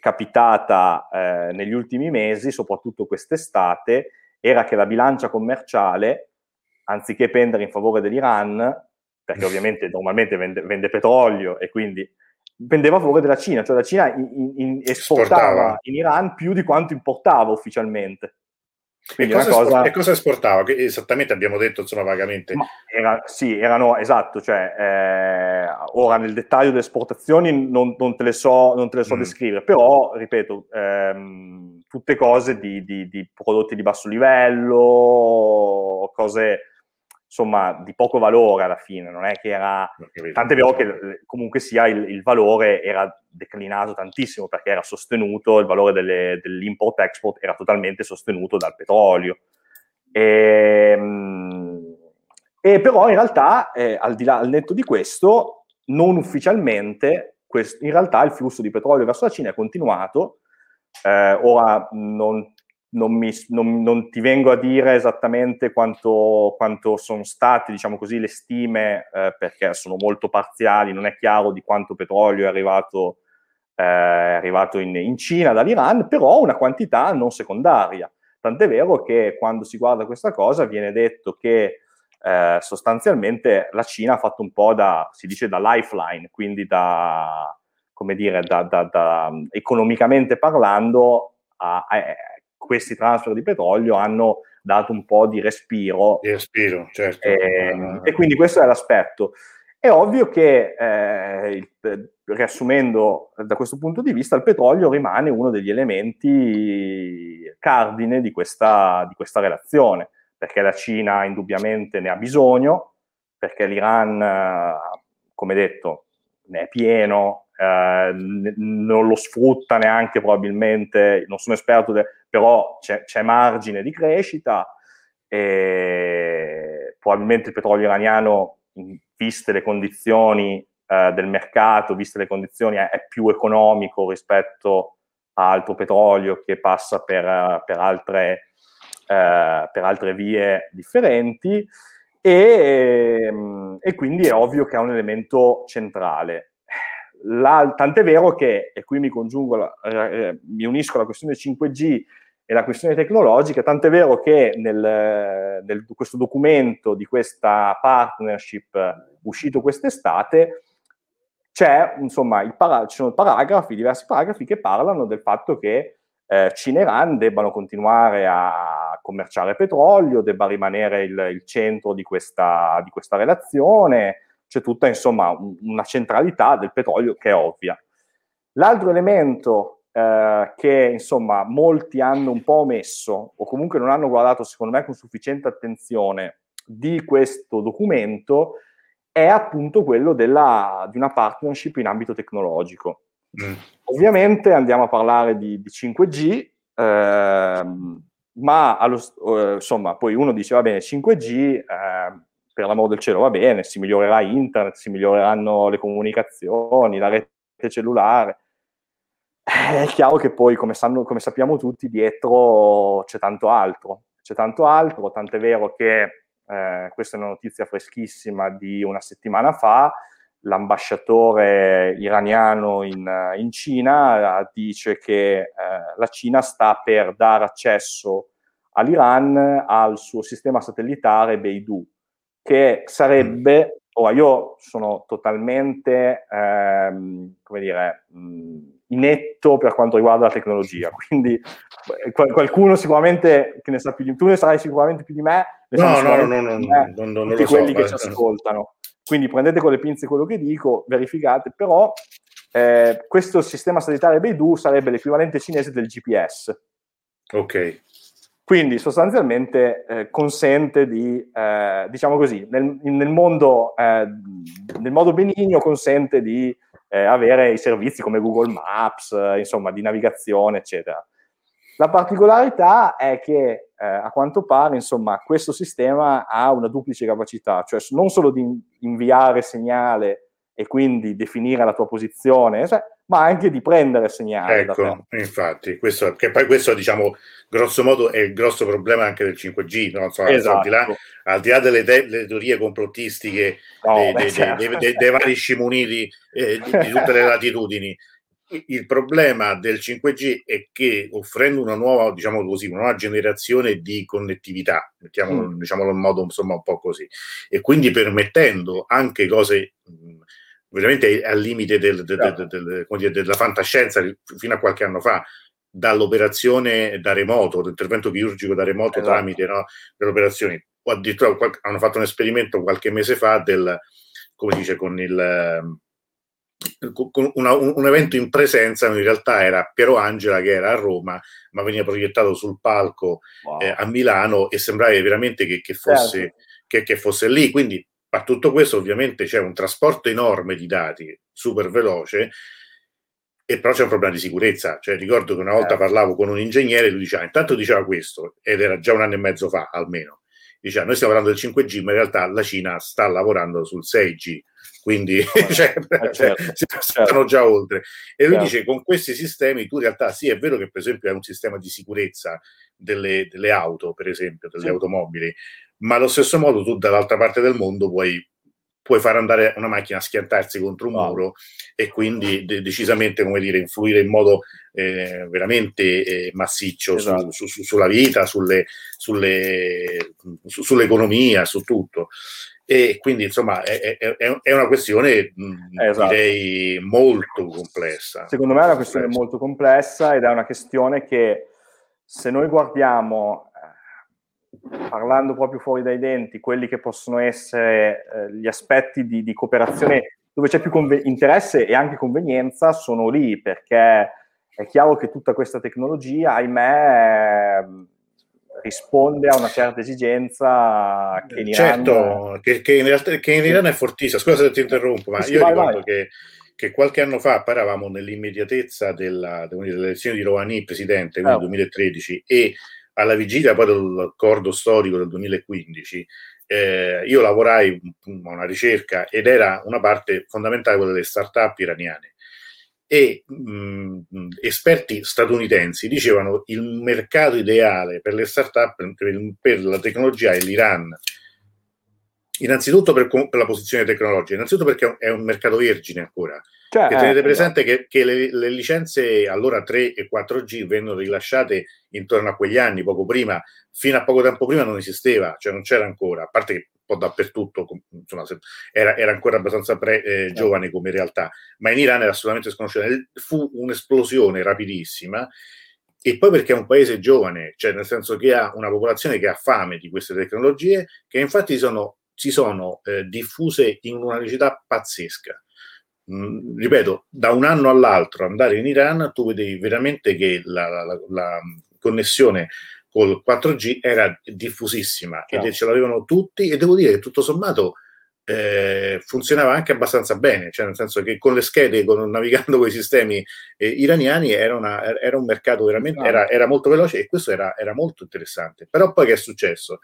[SPEAKER 2] capitata eh, negli ultimi mesi, soprattutto quest'estate, era che la bilancia commerciale, anziché pendere in favore dell'Iran, perché ovviamente normalmente vende, vende petrolio e quindi vendeva a favore della Cina, cioè la Cina in, in, esportava Sportava. in Iran più di quanto importava ufficialmente.
[SPEAKER 1] Quindi e cosa, cosa... E cosa esportava? Che esattamente abbiamo detto, insomma, vagamente.
[SPEAKER 2] Era, sì, erano, esatto, cioè, eh, ora nel dettaglio delle esportazioni non, non te le so, non te le so mm. descrivere, però, ripeto, ehm, tutte cose di, di, di prodotti di basso livello, cose insomma di poco valore alla fine, non è che era... Tant'è vero che comunque sia il, il, valore era declinato tantissimo perché era sostenuto, il valore delle, dell'import-export era totalmente sostenuto dal petrolio. E, ehm, e però in realtà, eh, al di là, al netto di questo, non ufficialmente, questo, in realtà il flusso di petrolio verso la Cina è continuato. Eh, ora non non, mi, non, non, ti vengo a dire esattamente quanto, quanto sono state, diciamo così, le stime, eh, perché sono molto parziali, non è chiaro di quanto petrolio è arrivato, eh, è arrivato in, in, Cina dall'Iran, però una quantità non secondaria. Tant'è vero che quando si guarda questa cosa viene detto che eh, sostanzialmente la Cina ha fatto un po' da, si dice, da lifeline, quindi da, come dire, da, da, da economicamente parlando, a, a, questi transfer di petrolio hanno dato un po' di respiro.
[SPEAKER 1] Di respiro, certo.
[SPEAKER 2] E, ehm, e quindi questo è l'aspetto. È ovvio che, eh, il, riassumendo da questo punto di vista, il petrolio rimane uno degli elementi cardine di questa, di questa relazione, perché la Cina indubbiamente ne ha bisogno, perché l'Iran, come detto, ne è pieno, eh, non lo sfrutta neanche probabilmente, non sono esperto, de- però c'è, c'è, margine di crescita e probabilmente il petrolio iraniano, viste le condizioni eh, del mercato, viste le condizioni, è, è, più economico rispetto a altro petrolio che passa per, per, altre, eh, per altre vie differenti. E, e, quindi è ovvio che è un elemento centrale. La, tant'è vero che, e qui mi la, eh, mi unisco alla questione 5G e la questione tecnologica, tant'è vero che nel, nel questo documento di questa partnership uscito quest'estate c'è, insomma, para- ci sono paragrafi, diversi paragrafi che parlano del fatto che eh, Cina e Iran debbano continuare a commerciare petrolio, debba rimanere il, il centro di questa, di questa relazione, c'è tutta, insomma, una centralità del petrolio che è ovvia. L'altro elemento eh, che insomma molti hanno un po' omesso o comunque non hanno guardato secondo me con sufficiente attenzione di questo documento è appunto quello della, di una partnership in ambito tecnologico. Mm. Ovviamente andiamo a parlare di, di 5G, ehm, ma allo, eh, insomma poi uno dice va bene 5G, eh, per l'amor del cielo va bene, si migliorerà internet, si miglioreranno le comunicazioni, la rete cellulare, è chiaro che poi, come, sanno, come sappiamo tutti, dietro c'è tanto altro. C'è tanto altro, tant'è vero che eh, questa è una notizia freschissima di una settimana fa, l'ambasciatore iraniano in, in Cina eh, dice che eh, la Cina sta per dare accesso all'Iran al suo sistema satellitare Beidou, che sarebbe, ora io sono totalmente, ehm, come dire, mh, inetto per quanto riguarda la tecnologia. Quindi qualcuno sicuramente che ne sa più di me, tu ne sai sicuramente più di me,
[SPEAKER 1] no, no, no, no, no, me,
[SPEAKER 2] non, non, tutti quelli so, che ci ascoltano. Quindi prendete con le pinze quello che dico, verificate, però eh, questo sistema satellitare Beidou sarebbe l'equivalente cinese del GPS.
[SPEAKER 1] Ok.
[SPEAKER 2] Quindi sostanzialmente eh, consente di, eh, diciamo così, nel, nel mondo, eh, nel modo benigno consente di eh, avere i servizi come Google Maps, eh, insomma, di navigazione, eccetera. La particolarità è che eh, a quanto pare, insomma, questo sistema ha una duplice capacità, cioè non solo di inviare segnale e quindi definire la tua posizione, cioè, ma anche di prendere segnale.
[SPEAKER 1] Ecco, infatti, questo, che poi questo, diciamo, grosso modo è il grosso problema anche del 5G, no? Insomma, esatto. al, di là, al, di là, delle te- teorie complottistiche no, dei, beh, dei, certo. dei, dei, vari scimuniti eh, di, di tutte le latitudini, il problema del 5G è che offrendo una nuova, diciamo così, una nuova generazione di connettività, mettiamolo mm. diciamolo in modo insomma un po' così, e quindi permettendo anche cose veramente al limite del, del, del, del, della fantascienza fino a qualche anno fa, dall'operazione da remoto, l'intervento chirurgico da remoto esatto. tramite no, delle operazioni. O addirittura hanno fatto un esperimento qualche mese fa del, come dice, con il con una, un, un, evento in presenza, in realtà era Piero Angela che era a Roma, ma veniva proiettato sul palco wow. eh, a Milano e sembrava veramente che, che, fosse, certo. che, che fosse lì. Quindi a tutto questo ovviamente c'è un trasporto enorme di dati, super veloce, e però c'è un problema di sicurezza. Cioè, ricordo che una volta eh. parlavo con un ingegnere e lui diceva, intanto diceva questo, ed era già un anno e mezzo fa almeno, diceva, noi stiamo parlando del 5G, ma in realtà la Cina sta lavorando sul 6G, quindi cioè, eh, certo, stanno certo. già oltre. E lui certo. dice, con questi sistemi tu in realtà sì, è vero che per esempio hai un sistema di sicurezza delle, delle auto, per esempio, delle sì. automobili, ma allo stesso modo tu dall'altra parte del mondo puoi, puoi far andare una macchina a schiantarsi contro un wow. muro e quindi de- decisamente, come dire, influire in modo eh, veramente eh, massiccio esatto. su, su, sulla vita, sulle, sulle, su, sull'economia, su tutto. E quindi insomma è, è, è una questione esatto. direi molto complessa.
[SPEAKER 2] Secondo me è una questione molto complessa ed è una questione che se noi guardiamo parlando proprio fuori dai denti, quelli che possono essere eh, gli aspetti di, di, cooperazione dove c'è più conve- interesse e anche convenienza sono lì, perché è chiaro che tutta questa tecnologia, ahimè, risponde a una certa esigenza che in Iran...
[SPEAKER 1] Certo, che, che, in realtà, che in Iran è fortissima. Scusa se ti interrompo, ma sì, io vai, ricordo vai. Che, che, qualche anno fa eravamo nell'immediatezza della, delle elezioni di Rouhani, presidente, nel oh. 2013, e alla vigilia poi dell'accordo storico del 2015, eh, io lavorai a una ricerca ed era una parte fondamentale quella delle start-up iraniane. E mh, esperti statunitensi dicevano il mercato ideale per le start-up per, per la tecnologia è l'Iran Innanzitutto per, per, la posizione tecnologica, innanzitutto perché è un mercato vergine ancora. Cioè, tenete eh, presente che, che le, le, licenze allora 3 e 4G vennero rilasciate intorno a quegli anni, poco prima, fino a poco tempo prima non esisteva, cioè non c'era ancora, a parte che un po' dappertutto, insomma, era, era ancora abbastanza pre, eh, certo. giovane come realtà, ma in Iran era assolutamente sconosciuta. Fu un'esplosione rapidissima e poi perché è un paese giovane, cioè nel senso che ha una popolazione che ha fame di queste tecnologie, che infatti sono si sono eh, diffuse in una velocità pazzesca. Mm, ripeto, da un anno all'altro andare in Iran, tu vedevi veramente che la, la, la connessione col 4G era diffusissima Ciao. e ce l'avevano tutti e devo dire che tutto sommato eh, funzionava anche abbastanza bene, cioè nel senso che con le schede, con, navigando con i sistemi eh, iraniani era, una, era, un mercato veramente, era, era, molto veloce e questo era, era molto interessante. Però poi che è successo?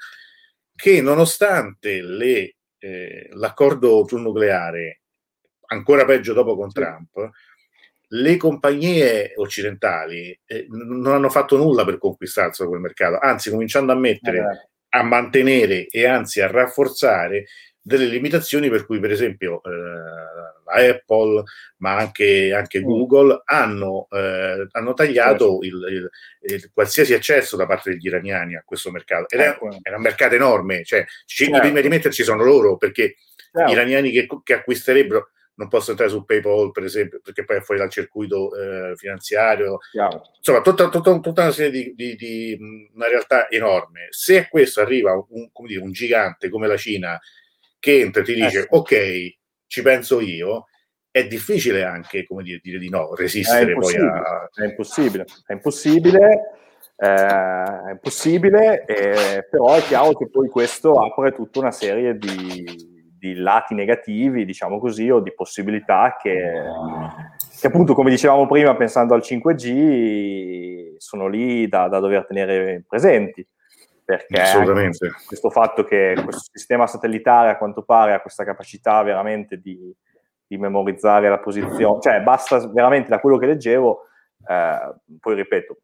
[SPEAKER 1] Che nonostante le, eh, l'accordo sul nucleare, ancora peggio dopo con Trump, le compagnie occidentali eh, non hanno fatto nulla per conquistarselo quel mercato, anzi cominciando a mettere, eh. a mantenere e anzi a rafforzare delle limitazioni per cui per esempio eh, Apple ma anche, anche mm. Google hanno, eh, hanno tagliato certo. il, il, il, qualsiasi accesso da parte degli iraniani a questo mercato ed è, è un mercato enorme cioè certo. prima di metterci sono loro perché certo. gli iraniani che, che, acquisterebbero non possono entrare su PayPal per esempio perché poi è fuori dal circuito eh, finanziario Chiaro. insomma tutta, tutta, tutta, una serie di, di, di, una realtà enorme se a questo arriva un, dire, un gigante come la Cina che entra e ti dice eh, ok, ci penso io, è difficile anche come dire, dire di no, resistere poi a...
[SPEAKER 2] È impossibile, è impossibile, eh, è impossibile, eh, però è chiaro che poi questo apre tutta una serie di, di lati negativi, diciamo così, o di possibilità che, che, appunto, come dicevamo prima, pensando al 5G, sono lì da, da dover tenere presenti perché questo fatto che questo sistema satellitare a quanto pare ha questa capacità veramente di, di memorizzare la posizione, cioè basta veramente da quello che leggevo, eh, poi ripeto,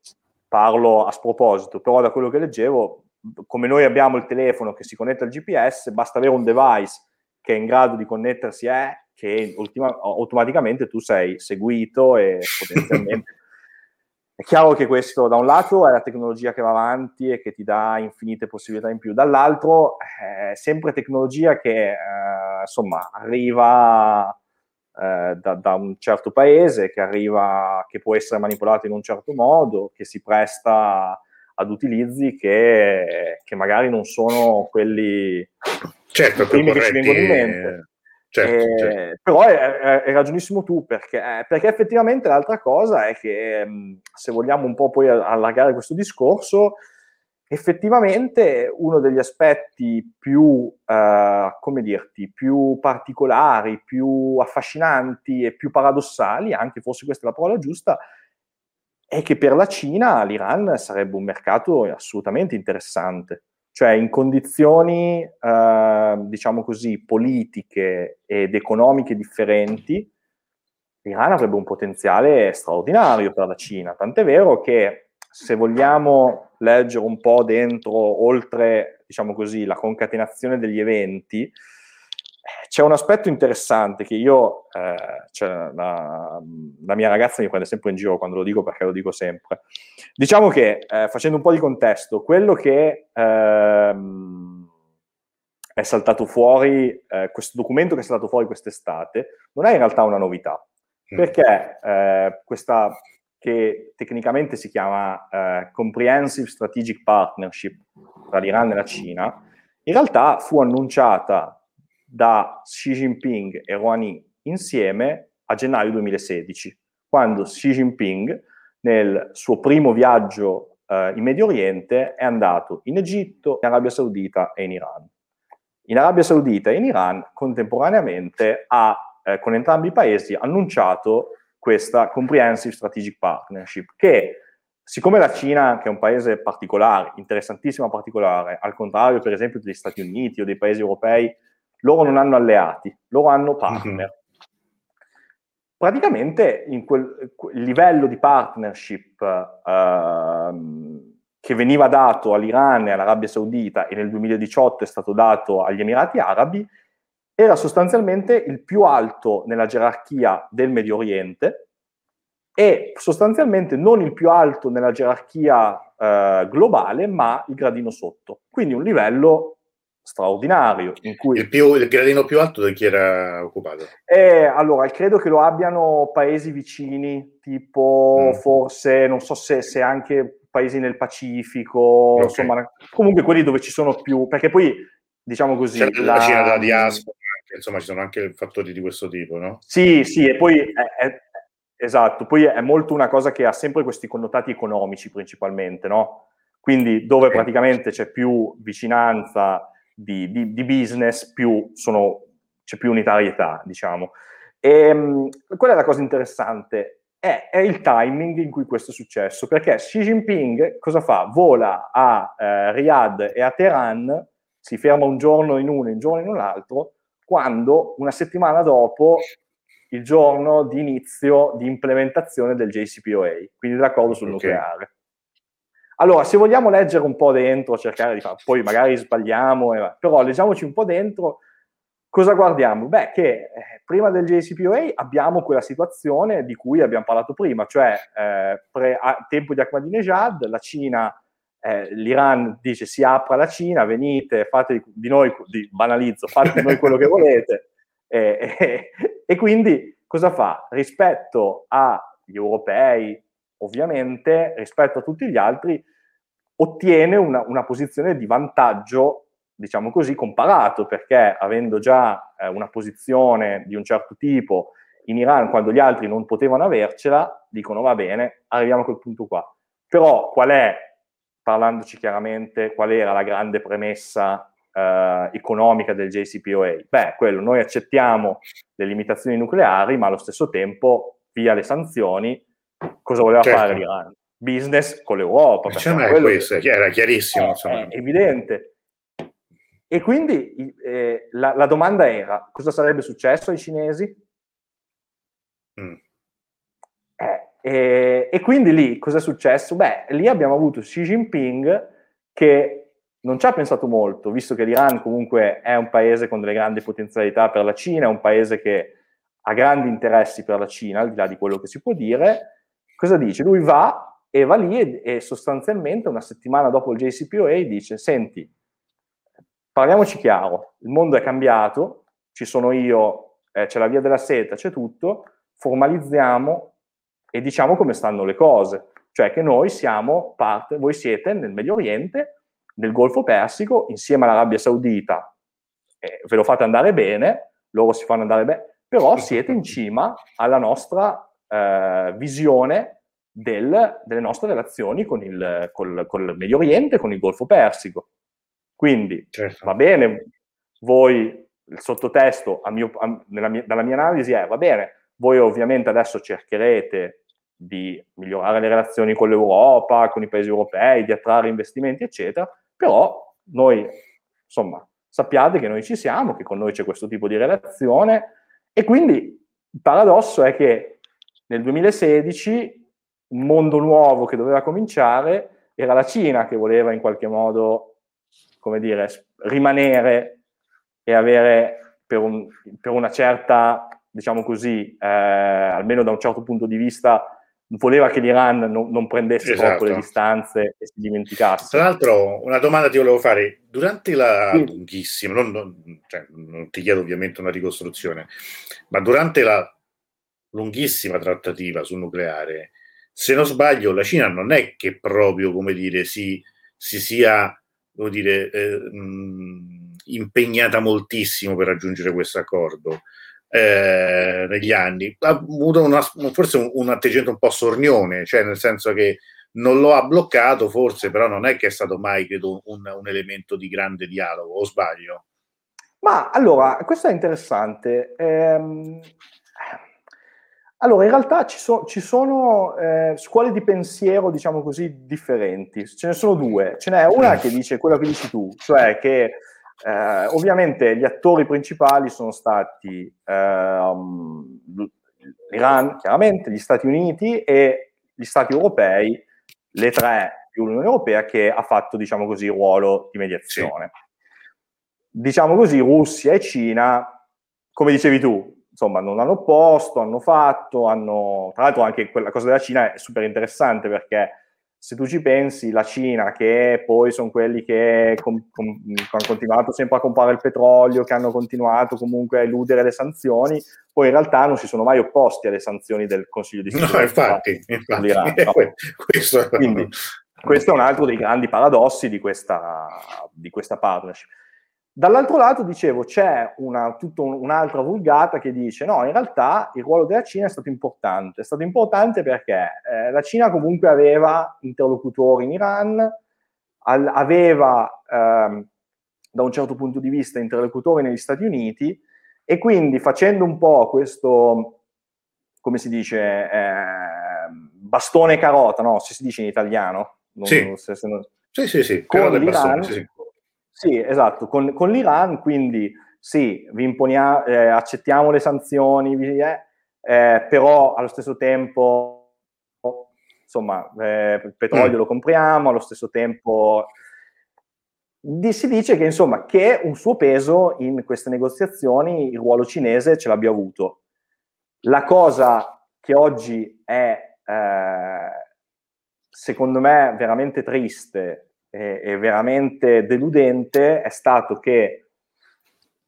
[SPEAKER 2] parlo a sproposito, però da quello che leggevo, come noi abbiamo il telefono che si connette al GPS, basta avere un device che è in grado di connettersi a che ultima, automaticamente tu sei seguito e potenzialmente È chiaro che questo da un lato è la tecnologia che va avanti e che ti dà infinite possibilità in più, dall'altro è sempre tecnologia che eh, insomma arriva eh, da, da, un certo paese, che arriva, che può essere manipolata in un certo modo, che si presta ad utilizzi che, che magari non sono quelli
[SPEAKER 1] certo, primi che ci vengono in mente.
[SPEAKER 2] Certo, eh, certo. Però hai ragionissimo tu, perché, eh, perché, effettivamente l'altra cosa è che mm, se vogliamo un po' poi allargare questo discorso, effettivamente uno degli aspetti più, eh, come dirti, più particolari, più affascinanti e più paradossali, anche forse questa è la parola giusta, è che per la Cina l'Iran sarebbe un mercato assolutamente interessante cioè in condizioni, eh, diciamo così, politiche ed economiche differenti, l'Iran avrebbe un potenziale straordinario per la Cina, tant'è vero che se vogliamo leggere un po' dentro, oltre, diciamo così, la concatenazione degli eventi, c'è un aspetto interessante che io, eh, cioè la, la, mia ragazza mi prende sempre in giro quando lo dico perché lo dico sempre. Diciamo che, eh, facendo un po' di contesto, quello che ehm, è saltato fuori, eh, questo documento che è saltato fuori quest'estate, non è in realtà una novità, mm. perché eh, questa che tecnicamente si chiama eh, Comprehensive Strategic Partnership tra l'Iran e la Cina, in realtà fu annunciata da Xi Jinping e Rouhani insieme a gennaio 2016, quando Xi Jinping nel suo primo viaggio eh, in Medio Oriente è andato in Egitto, in Arabia Saudita e in Iran. In Arabia Saudita e in Iran contemporaneamente ha eh, con entrambi i paesi annunciato questa Comprehensive Strategic Partnership che siccome la Cina, che è un paese particolare, interessantissimo particolare, al contrario per esempio degli Stati Uniti o dei paesi europei loro non hanno alleati, loro hanno partner. Mm-hmm. Praticamente in quel livello di partnership uh, che veniva dato all'Iran e all'Arabia Saudita e nel 2018 è stato dato agli Emirati Arabi, era sostanzialmente il più alto nella gerarchia del Medio Oriente e sostanzialmente non il più alto nella gerarchia eh, globale, ma il gradino sotto. Quindi un livello straordinario. In cui...
[SPEAKER 1] il, più, il gradino più alto da chi era occupato?
[SPEAKER 2] Eh, allora, credo che lo abbiano paesi vicini, tipo mm. forse, non so se, se, anche paesi nel Pacifico, okay. insomma, comunque quelli dove ci sono più, perché poi, diciamo così...
[SPEAKER 1] C'è la, la Cina della diaspora, insomma, ci sono anche fattori di questo tipo, no?
[SPEAKER 2] Sì, sì, e poi è, è, esatto, poi è molto una cosa che ha sempre questi connotati economici principalmente, no? Quindi dove praticamente c'è più vicinanza di, di, di business, più sono, c'è più unitarietà, diciamo. E, ehm, qual è la cosa interessante? È, è, il timing in cui questo è successo, perché Xi Jinping cosa fa? Vola a eh, Riyadh e a Teheran, si ferma un giorno in uno e un giorno in un altro, quando una settimana dopo il giorno di inizio di implementazione del JCPOA, quindi dell'accordo sul okay. nucleare. Allora, se vogliamo leggere un po' dentro, cercare di fare, poi magari sbagliamo, eh, però leggiamoci un po' dentro, cosa guardiamo? Beh, che eh, prima del JCPOA abbiamo quella situazione di cui abbiamo parlato prima, cioè eh, pre, a tempo di Ahmadinejad, la Cina, eh, l'Iran dice si apra la Cina, venite, fate di noi, di, banalizzo, fate di noi quello che volete. e quindi cosa fa? Rispetto agli europei, ovviamente, rispetto a tutti gli altri, ottiene una, una posizione di vantaggio, diciamo così, comparato, perché avendo già eh, una posizione di un certo tipo in Iran, quando gli altri non potevano avercela, dicono va bene, arriviamo a quel punto qua. Però qual è, parlandoci chiaramente, qual era la grande premessa eh, economica del JCPOA? Beh, quello, noi accettiamo le limitazioni nucleari, ma allo stesso tempo, via le sanzioni, cosa voleva certo. fare l'Iran? Business con l'Europa.
[SPEAKER 1] Cioè, è questo, che... era chiarissimo.
[SPEAKER 2] È, è evidente. E quindi eh, la, la, domanda era, cosa sarebbe successo ai cinesi? Mm. Eh, e, e, quindi lì cosa è successo? Beh, lì abbiamo avuto Xi Jinping che non ci ha pensato molto, visto che l'Iran comunque è un paese con delle grandi potenzialità per la Cina, è un paese che ha grandi interessi per la Cina, al di là di quello che si può dire, cosa dice? Lui va e va lì e, e sostanzialmente una settimana dopo il JCPOA dice, senti, parliamoci chiaro, il mondo è cambiato, ci sono io, eh, c'è la via della seta, c'è tutto, formalizziamo e diciamo come stanno le cose, cioè che noi siamo parte, voi siete nel Medio Oriente, nel Golfo Persico, insieme all'Arabia Saudita, eh, ve lo fate andare bene, loro si fanno andare bene, però siete in cima alla nostra eh, visione del, delle nostre relazioni con il, col, col, Medio Oriente, con il Golfo Persico. Quindi certo. va bene, voi, il sottotesto a mio, a, mia, dalla mia analisi è, va bene, voi ovviamente adesso cercherete di migliorare le relazioni con l'Europa, con i paesi europei, di attrarre investimenti, eccetera, però noi, insomma, sappiate che noi ci siamo, che con noi c'è questo tipo di relazione e quindi il paradosso è che nel 2016 un mondo nuovo che doveva cominciare era la Cina che voleva in qualche modo, come dire, rimanere e avere per, un, per una certa, diciamo così, eh, almeno da un certo punto di vista, voleva che l'Iran non, non prendesse esatto. troppo le distanze e si dimenticasse.
[SPEAKER 1] Tra l'altro, una domanda ti volevo fare. Durante la sì. lunghissima, non, non, cioè, non ti chiedo ovviamente una ricostruzione, ma durante la lunghissima trattativa sul nucleare, se non sbaglio, la Cina non è che proprio, come dire, si, si sia, dire, eh, impegnata moltissimo per raggiungere questo accordo eh, negli anni. Ha avuto una, forse un, un, atteggiamento un po' sornione, cioè nel senso che non lo ha bloccato, forse, però non è che è stato mai, credo, un, un elemento di grande dialogo, o sbaglio?
[SPEAKER 2] Ma allora, questo è interessante. Ehm, allora, in realtà ci, so, ci sono eh, scuole di pensiero, diciamo così, differenti. Ce ne sono due. Ce n'è una che dice quello che dici tu, cioè che eh, ovviamente gli attori principali sono stati eh, l'Iran, chiaramente, gli Stati Uniti e gli Stati europei, le tre più l'Unione Europea che ha fatto, diciamo così, ruolo di mediazione. Sì. Diciamo così, Russia e Cina, come dicevi tu, insomma, non hanno opposto, hanno fatto, hanno... Tra l'altro anche quella cosa della Cina è super interessante perché se tu ci pensi, la Cina, che poi sono quelli che com- com- hanno continuato sempre a comprare il petrolio, che hanno continuato comunque a eludere le sanzioni, poi in realtà non si sono mai opposti alle sanzioni del Consiglio di sicurezza.
[SPEAKER 1] No, infatti, infatti. No?
[SPEAKER 2] questo... Quindi, questo è un altro dei grandi paradossi di questa, di questa partnership. Dall'altro lato, dicevo, c'è una, tutta un, un'altra vulgata che dice no, in realtà il ruolo della Cina è stato importante. È stato importante perché eh, la Cina comunque aveva interlocutori in Iran, al, aveva ehm, da un certo punto di vista interlocutori negli Stati Uniti e quindi facendo un po' questo, come si dice, eh, bastone carota, no? Se si dice in italiano.
[SPEAKER 1] Non, sì. Se, se non... sì, sì, sì,
[SPEAKER 2] con l'Iran, bastone, sì, sì sì, esatto, con, con l'Iran quindi sì, vi imponiamo, eh, accettiamo le sanzioni, eh, eh, però allo stesso tempo, insomma, eh, il petrolio mm. lo compriamo, allo stesso tempo di, si dice che insomma che un suo peso in queste negoziazioni il ruolo cinese ce l'abbia avuto. La cosa che oggi è eh, secondo me veramente triste e, e veramente deludente è stato che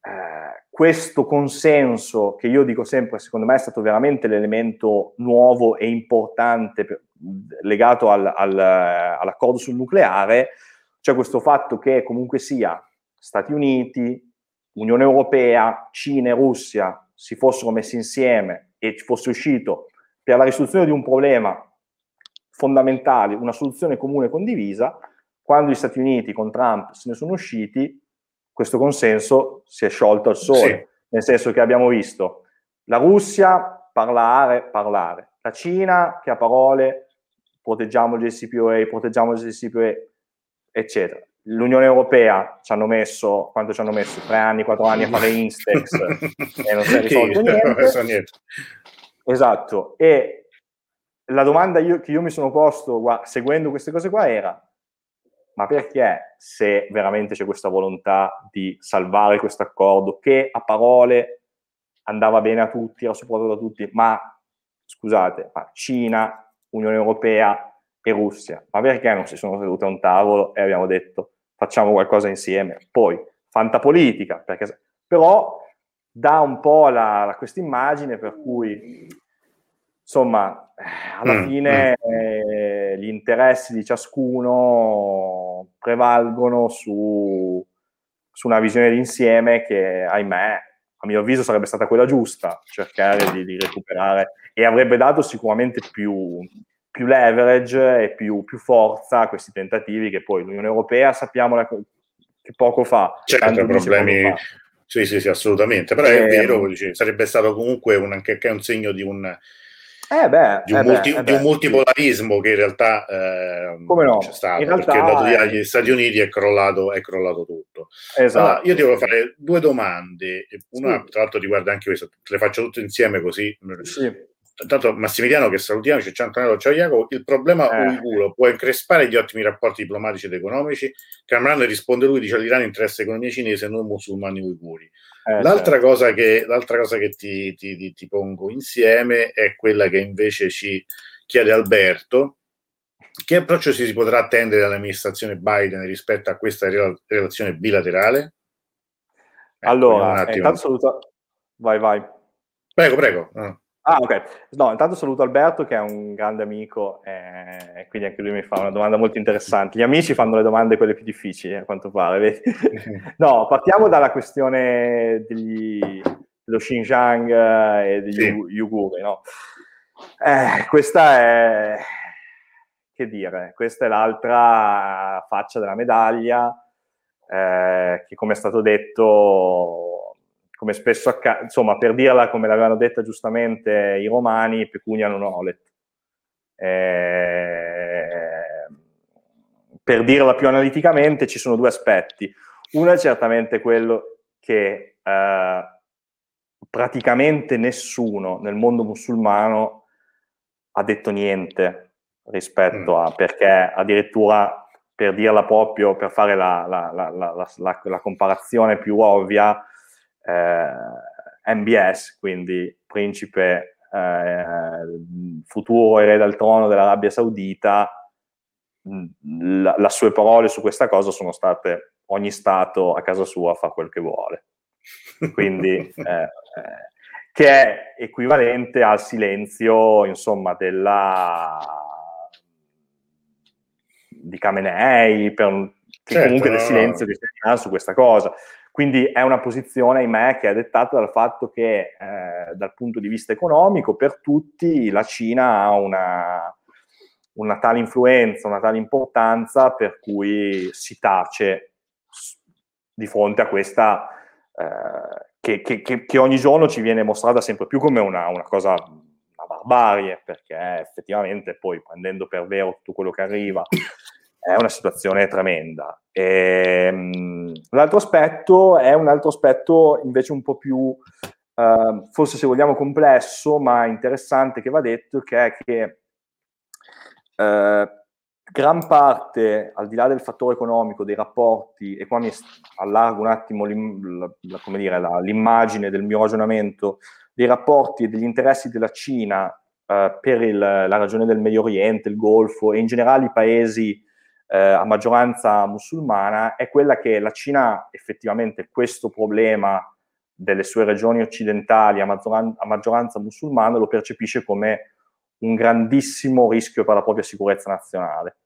[SPEAKER 2] eh, questo consenso, che io dico sempre, secondo me è stato veramente l'elemento nuovo e importante per, legato al, al, all'accordo sul nucleare, cioè questo fatto che comunque sia Stati Uniti, Unione Europea, Cina e Russia si fossero messi insieme e ci fosse uscito per la risoluzione di un problema fondamentale, una soluzione comune condivisa, quando gli Stati Uniti con Trump se ne sono usciti, questo consenso si è sciolto al sole, sì. nel senso che abbiamo visto la Russia parlare, parlare, la Cina che a parole proteggiamo il JCPOA, proteggiamo il JCPOA, eccetera. L'Unione Europea ci hanno messo, quanto ci hanno messo? Tre anni, quattro anni a fare Instex e non si è risolto niente. niente. Esatto. E la domanda io, che io mi sono posto guarda, seguendo queste cose qua era ma perché se veramente c'è questa volontà di salvare questo accordo che a parole andava bene a tutti, era supportato da tutti, ma scusate, ma Cina, Unione Europea e Russia, ma perché non si sono seduti a un tavolo e abbiamo detto facciamo qualcosa insieme? Poi, fantapolitica, perché, però dà un po' questa immagine per cui insomma, alla mm, fine mm. Eh, gli interessi di ciascuno prevalgono su, su una visione d'insieme che, ahimè, a mio avviso sarebbe stata quella giusta, cercare di, di recuperare e avrebbe dato sicuramente più, più leverage e più, più, forza a questi tentativi che poi l'Unione Europea sappiamo la, che poco fa.
[SPEAKER 1] Certo, problemi... Fa. Sì, sì, sì, assolutamente, però e... è ehm vero, sarebbe stato comunque un, anche, un segno di un
[SPEAKER 2] eh beh,
[SPEAKER 1] di, un
[SPEAKER 2] eh
[SPEAKER 1] multi,
[SPEAKER 2] beh,
[SPEAKER 1] di, un multipolarismo che in realtà eh,
[SPEAKER 2] no?
[SPEAKER 1] c'è stato, realtà, perché dato via agli Stati Uniti è crollato, è crollato tutto.
[SPEAKER 2] Esatto.
[SPEAKER 1] Allora, io ti volevo fare due domande, una sì. tra l'altro riguarda anche questo, te le faccio tutte insieme così.
[SPEAKER 2] Sì.
[SPEAKER 1] Tanto Massimiliano che salutiamo, c'è Ciantonello, ciao Jacopo, il problema eh. uigulo può increspare gli ottimi rapporti diplomatici ed economici? Cameron risponde lui, dice l'Iran interessa l'economia cinese, non musulmani uiguri. Eh, l'altra, certo. cosa che, l'altra, cosa che, ti, ti, ti, pongo insieme è quella che invece ci chiede Alberto. Che approccio si potrà attendere dall'amministrazione Biden rispetto a questa relazione bilaterale?
[SPEAKER 2] Eh, allora, intanto saluto... Vai, vai.
[SPEAKER 1] Prego, prego. Ah.
[SPEAKER 2] Ah, ok. No, intanto saluto Alberto che è un grande amico eh, e quindi anche lui mi fa una domanda molto interessante. Gli amici fanno le domande quelle più difficili, a quanto pare. No, partiamo dalla questione degli, dello Xinjiang eh, e degli sì. Uiguri. No? Eh, questa è, che dire, questa è l'altra faccia della medaglia eh, che, come è stato detto, come spesso accade, insomma, per dirla come l'avevano detta giustamente i romani, pecunia non olet. Eh, per dirla più analiticamente, ci sono due aspetti. Uno è certamente quello che eh, praticamente nessuno nel mondo musulmano ha detto niente rispetto mm. a perché addirittura per dirla proprio, per fare la, la, la, la comparazione più ovvia, eh, MBS, quindi principe eh, futuro erede al trono dell'Arabia Saudita, la, le sue parole su questa cosa sono state ogni Stato a casa sua fa quel che vuole. Quindi, eh, eh, che è equivalente al silenzio, insomma, della di Khamenei, per, certo, comunque del silenzio che si su questa cosa. Quindi è una posizione, ahimè, che è dettata dal fatto che eh, dal punto di vista economico per tutti la Cina ha una, una tale influenza, una tale importanza per cui si tace di fronte a questa eh, che, che, che, ogni giorno ci viene mostrata sempre più come una, una cosa, una barbarie, perché effettivamente poi prendendo per vero tutto quello che arriva è una situazione tremenda. E, um, l'altro aspetto è un altro aspetto invece un po' più, uh, forse se vogliamo complesso, ma interessante che va detto, che è che uh, gran parte, al di là del fattore economico, dei rapporti, e qua mi allargo un attimo la, la, dire, la, l'immagine del mio ragionamento, dei rapporti e degli interessi della Cina uh, per il, la ragione del Medio Oriente, il Golfo e in generale i paesi eh, a maggioranza musulmana è quella che la Cina effettivamente questo problema delle sue regioni occidentali a, maggioran- a maggioranza musulmana lo percepisce come un grandissimo rischio per la propria sicurezza nazionale.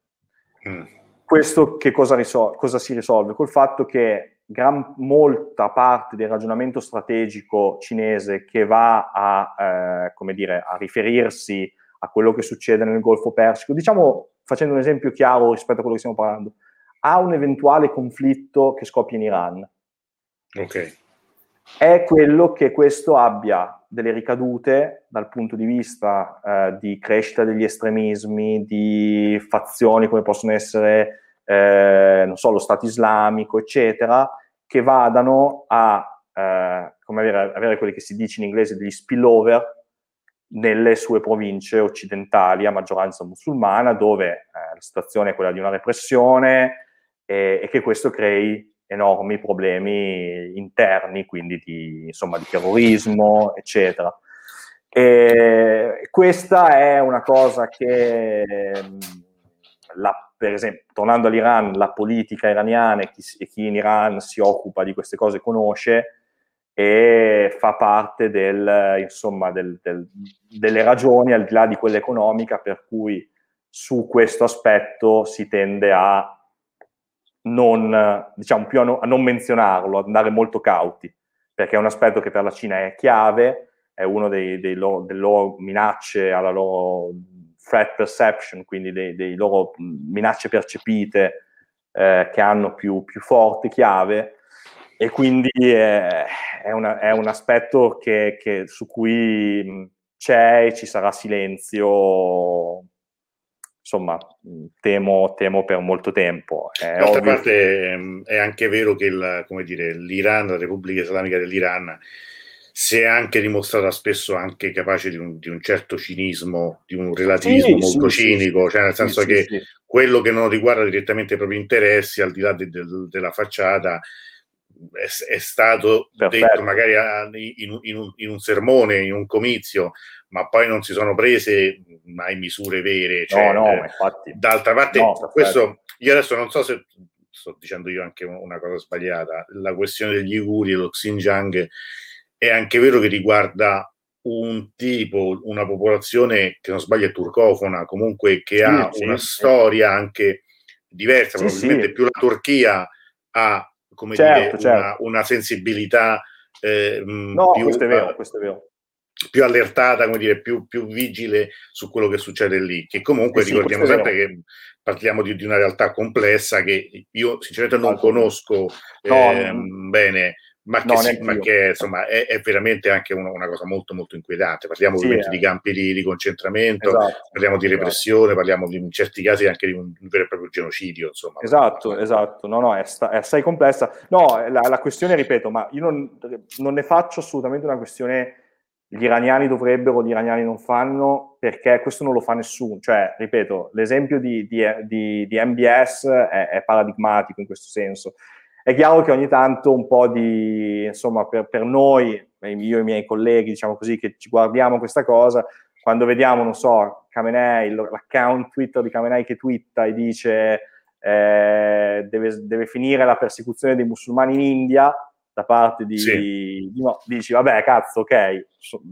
[SPEAKER 2] Mm. Questo che cosa, risol- cosa, si risolve? Col fatto che gran, molta parte del ragionamento strategico cinese che va a, eh, come dire, a riferirsi a quello che succede nel Golfo Persico, diciamo facendo un esempio chiaro rispetto a quello che stiamo parlando, ha un eventuale conflitto che scoppia in Iran.
[SPEAKER 1] Ok.
[SPEAKER 2] È quello che questo abbia delle ricadute dal punto di vista eh, di crescita degli estremismi, di fazioni come possono essere, eh, non so, lo Stato islamico, eccetera, che vadano a eh, come avere, avere quelli che si dice in inglese degli spillover, nelle sue province occidentali a maggioranza musulmana, dove eh, la situazione è quella di una repressione e, e, che questo crei enormi problemi interni, quindi di, insomma, di terrorismo, eccetera. E questa è una cosa che, la, per esempio, tornando all'Iran, la politica iraniana e chi, e chi in Iran si occupa di queste cose conosce, e fa parte del, insomma, del, del, delle ragioni, al di là di quella economica, per cui su questo aspetto si tende a non, diciamo, più a, no, a non menzionarlo, ad andare molto cauti, perché è un aspetto che per la Cina è chiave, è loro, delle loro minacce alla loro threat perception, quindi dei, loro minacce percepite eh, che hanno più, più forte chiave, e quindi è, è, una, è un aspetto che, che, su cui c'è e ci sarà silenzio, insomma, temo, temo per molto tempo.
[SPEAKER 1] D'altra ovvio... parte è anche vero che il, dire, l'Iran, la Repubblica Islamica dell'Iran, si è anche dimostrata spesso anche capace di un, di un certo cinismo, di un relativismo sì, molto sì, cinico, sì, cioè nel senso che quello che non riguarda direttamente i propri interessi, al di là de, de, della facciata, è, è stato Perfetto. detto magari in, in, un, in, un, sermone, in un comizio, ma poi non si sono prese mai misure vere. Cioè, no, no, eh, infatti. D'altra parte, no, questo io adesso non so se sto dicendo io anche una cosa sbagliata, la questione degli Uguri e lo Xinjiang è anche vero che riguarda un tipo, una popolazione che non sbaglio è turcofona, comunque che sì, ha sì, una sì. storia anche diversa, probabilmente più la Turchia ha come certo, dire, certo. Una, una, sensibilità eh,
[SPEAKER 2] no, più, questo è vero, questo è vero.
[SPEAKER 1] più allertata, come dire, più, più, vigile su quello che succede lì. Che comunque eh sì, ricordiamo sempre che parliamo di, di, una realtà complessa che io sinceramente non conosco no, eh, bene ma che, no, sì, ma che insomma è, è, veramente anche una, una, cosa molto molto inquietante. Parliamo sì, ovviamente eh. di campi di, di concentramento, esatto, parliamo di esatto. repressione, esatto. parliamo di, in certi casi anche di un, un vero e proprio genocidio. Insomma.
[SPEAKER 2] Esatto, esatto, no, no, è, sta, è assai complessa. No, la, la, questione, ripeto, ma io non, non, ne faccio assolutamente una questione gli iraniani dovrebbero, gli iraniani non fanno, perché questo non lo fa nessuno. Cioè, ripeto, l'esempio di, di, di, di MBS è, è, paradigmatico in questo senso. È chiaro che ogni tanto un po' di, insomma, per, per noi, io e i miei colleghi, diciamo così, che ci guardiamo questa cosa, quando vediamo, non so, Khamenei, l'account Twitter di Khamenei che twitta e dice eh, deve, deve finire la persecuzione dei musulmani in India, da parte di, sì. di no, dici vabbè cazzo ok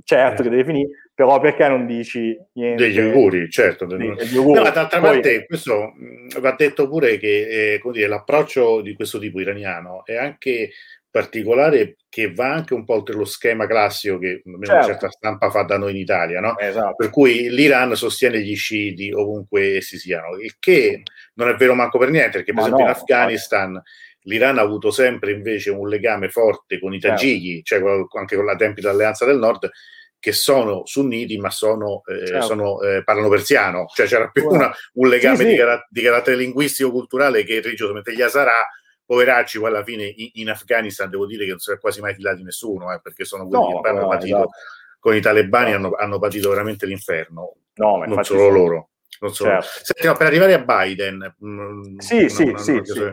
[SPEAKER 2] certo che deve finire però perché non dici niente
[SPEAKER 1] degli auguri certo degli auguri. No, d'altra Poi, parte questo va detto pure che eh, dire, l'approccio di questo tipo iraniano è anche particolare che va anche un po' oltre lo schema classico che certo. una certa stampa fa da noi in Italia, no? esatto. per cui l'Iran sostiene gli sciiti ovunque essi siano, il che non è vero manco per niente, perché per Ma esempio no, in Afghanistan no l'Iran ha avuto sempre invece un legame forte con i certo. tagiki, cioè anche con la tempi dell'Alleanza del Nord, che sono sunniti ma sono, eh, certo. sono, eh, parlano persiano, cioè c'era più una, un legame sì, di, car- di, carattere linguistico-culturale che religioso, gli Asarà, poveracci, poi alla fine in, in, Afghanistan devo dire che non si è quasi mai filati nessuno, eh, perché sono quelli no, che hanno no, patito, esatto. con i talebani no. hanno, hanno, patito veramente l'inferno, no, non solo loro. Non solo. Certo. Senti, per arrivare a Biden...
[SPEAKER 2] Mh, mm, sì, sì, sì, sì.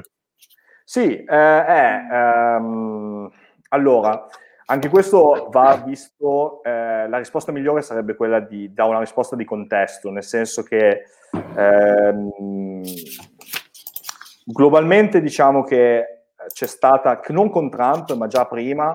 [SPEAKER 2] Sì, eh, è, ehm, allora, anche questo va visto, eh, la risposta migliore sarebbe quella di da una risposta di contesto, nel senso che ehm, globalmente diciamo che c'è stata, non con Trump, ma già prima,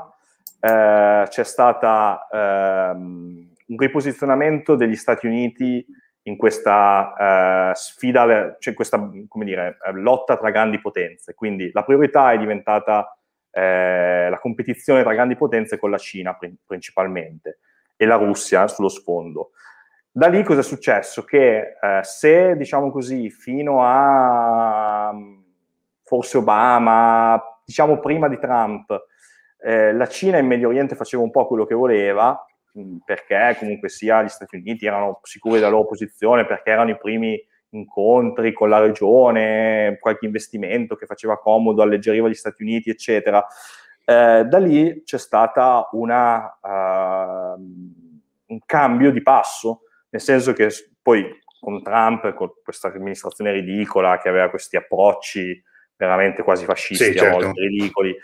[SPEAKER 2] eh, c'è stata ehm, un riposizionamento degli Stati Uniti in questa uh, sfida, cioè questa dire, eh, lotta tra grandi potenze. Quindi la priorità è diventata eh, la competizione tra grandi potenze con la Cina pr- principalmente e la Russia sullo sfondo. Da lì cosa è successo? Che eh, se, diciamo così, fino a forse Obama, diciamo prima di Trump, eh, la Cina in Medio Oriente faceva un po' quello che voleva, perché comunque sia gli Stati Uniti erano sicuri della loro posizione, perché erano i primi incontri con la regione, qualche investimento che faceva comodo, alleggeriva gli Stati Uniti, eccetera. Eh, da lì c'è stato uh, un cambio di passo, nel senso che poi con Trump, con questa amministrazione ridicola che aveva questi approcci veramente quasi fascisti, sì, certo. a volte ridicoli,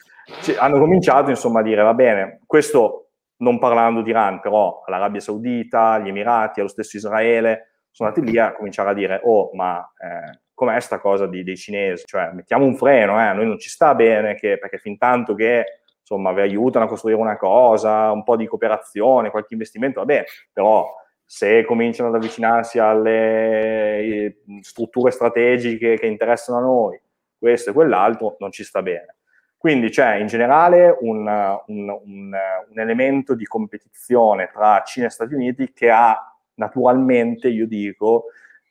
[SPEAKER 2] hanno cominciato insomma a dire va bene, questo non parlando di Iran, però all'Arabia Saudita, agli Emirati, allo stesso Israele, sono andati lì a cominciare a dire, oh, ma eh, com'è sta cosa di, dei cinesi? Cioè, mettiamo un freno, eh, a noi non ci sta bene, che, perché fin tanto che, insomma, vi aiutano a costruire una cosa, un po' di cooperazione, qualche investimento, va bene, però se cominciano ad avvicinarsi alle strutture strategiche che interessano a noi, questo e quell'altro, non ci sta bene. Quindi c'è in generale un, un, un, un, elemento di competizione tra Cina e Stati Uniti che ha naturalmente, io dico,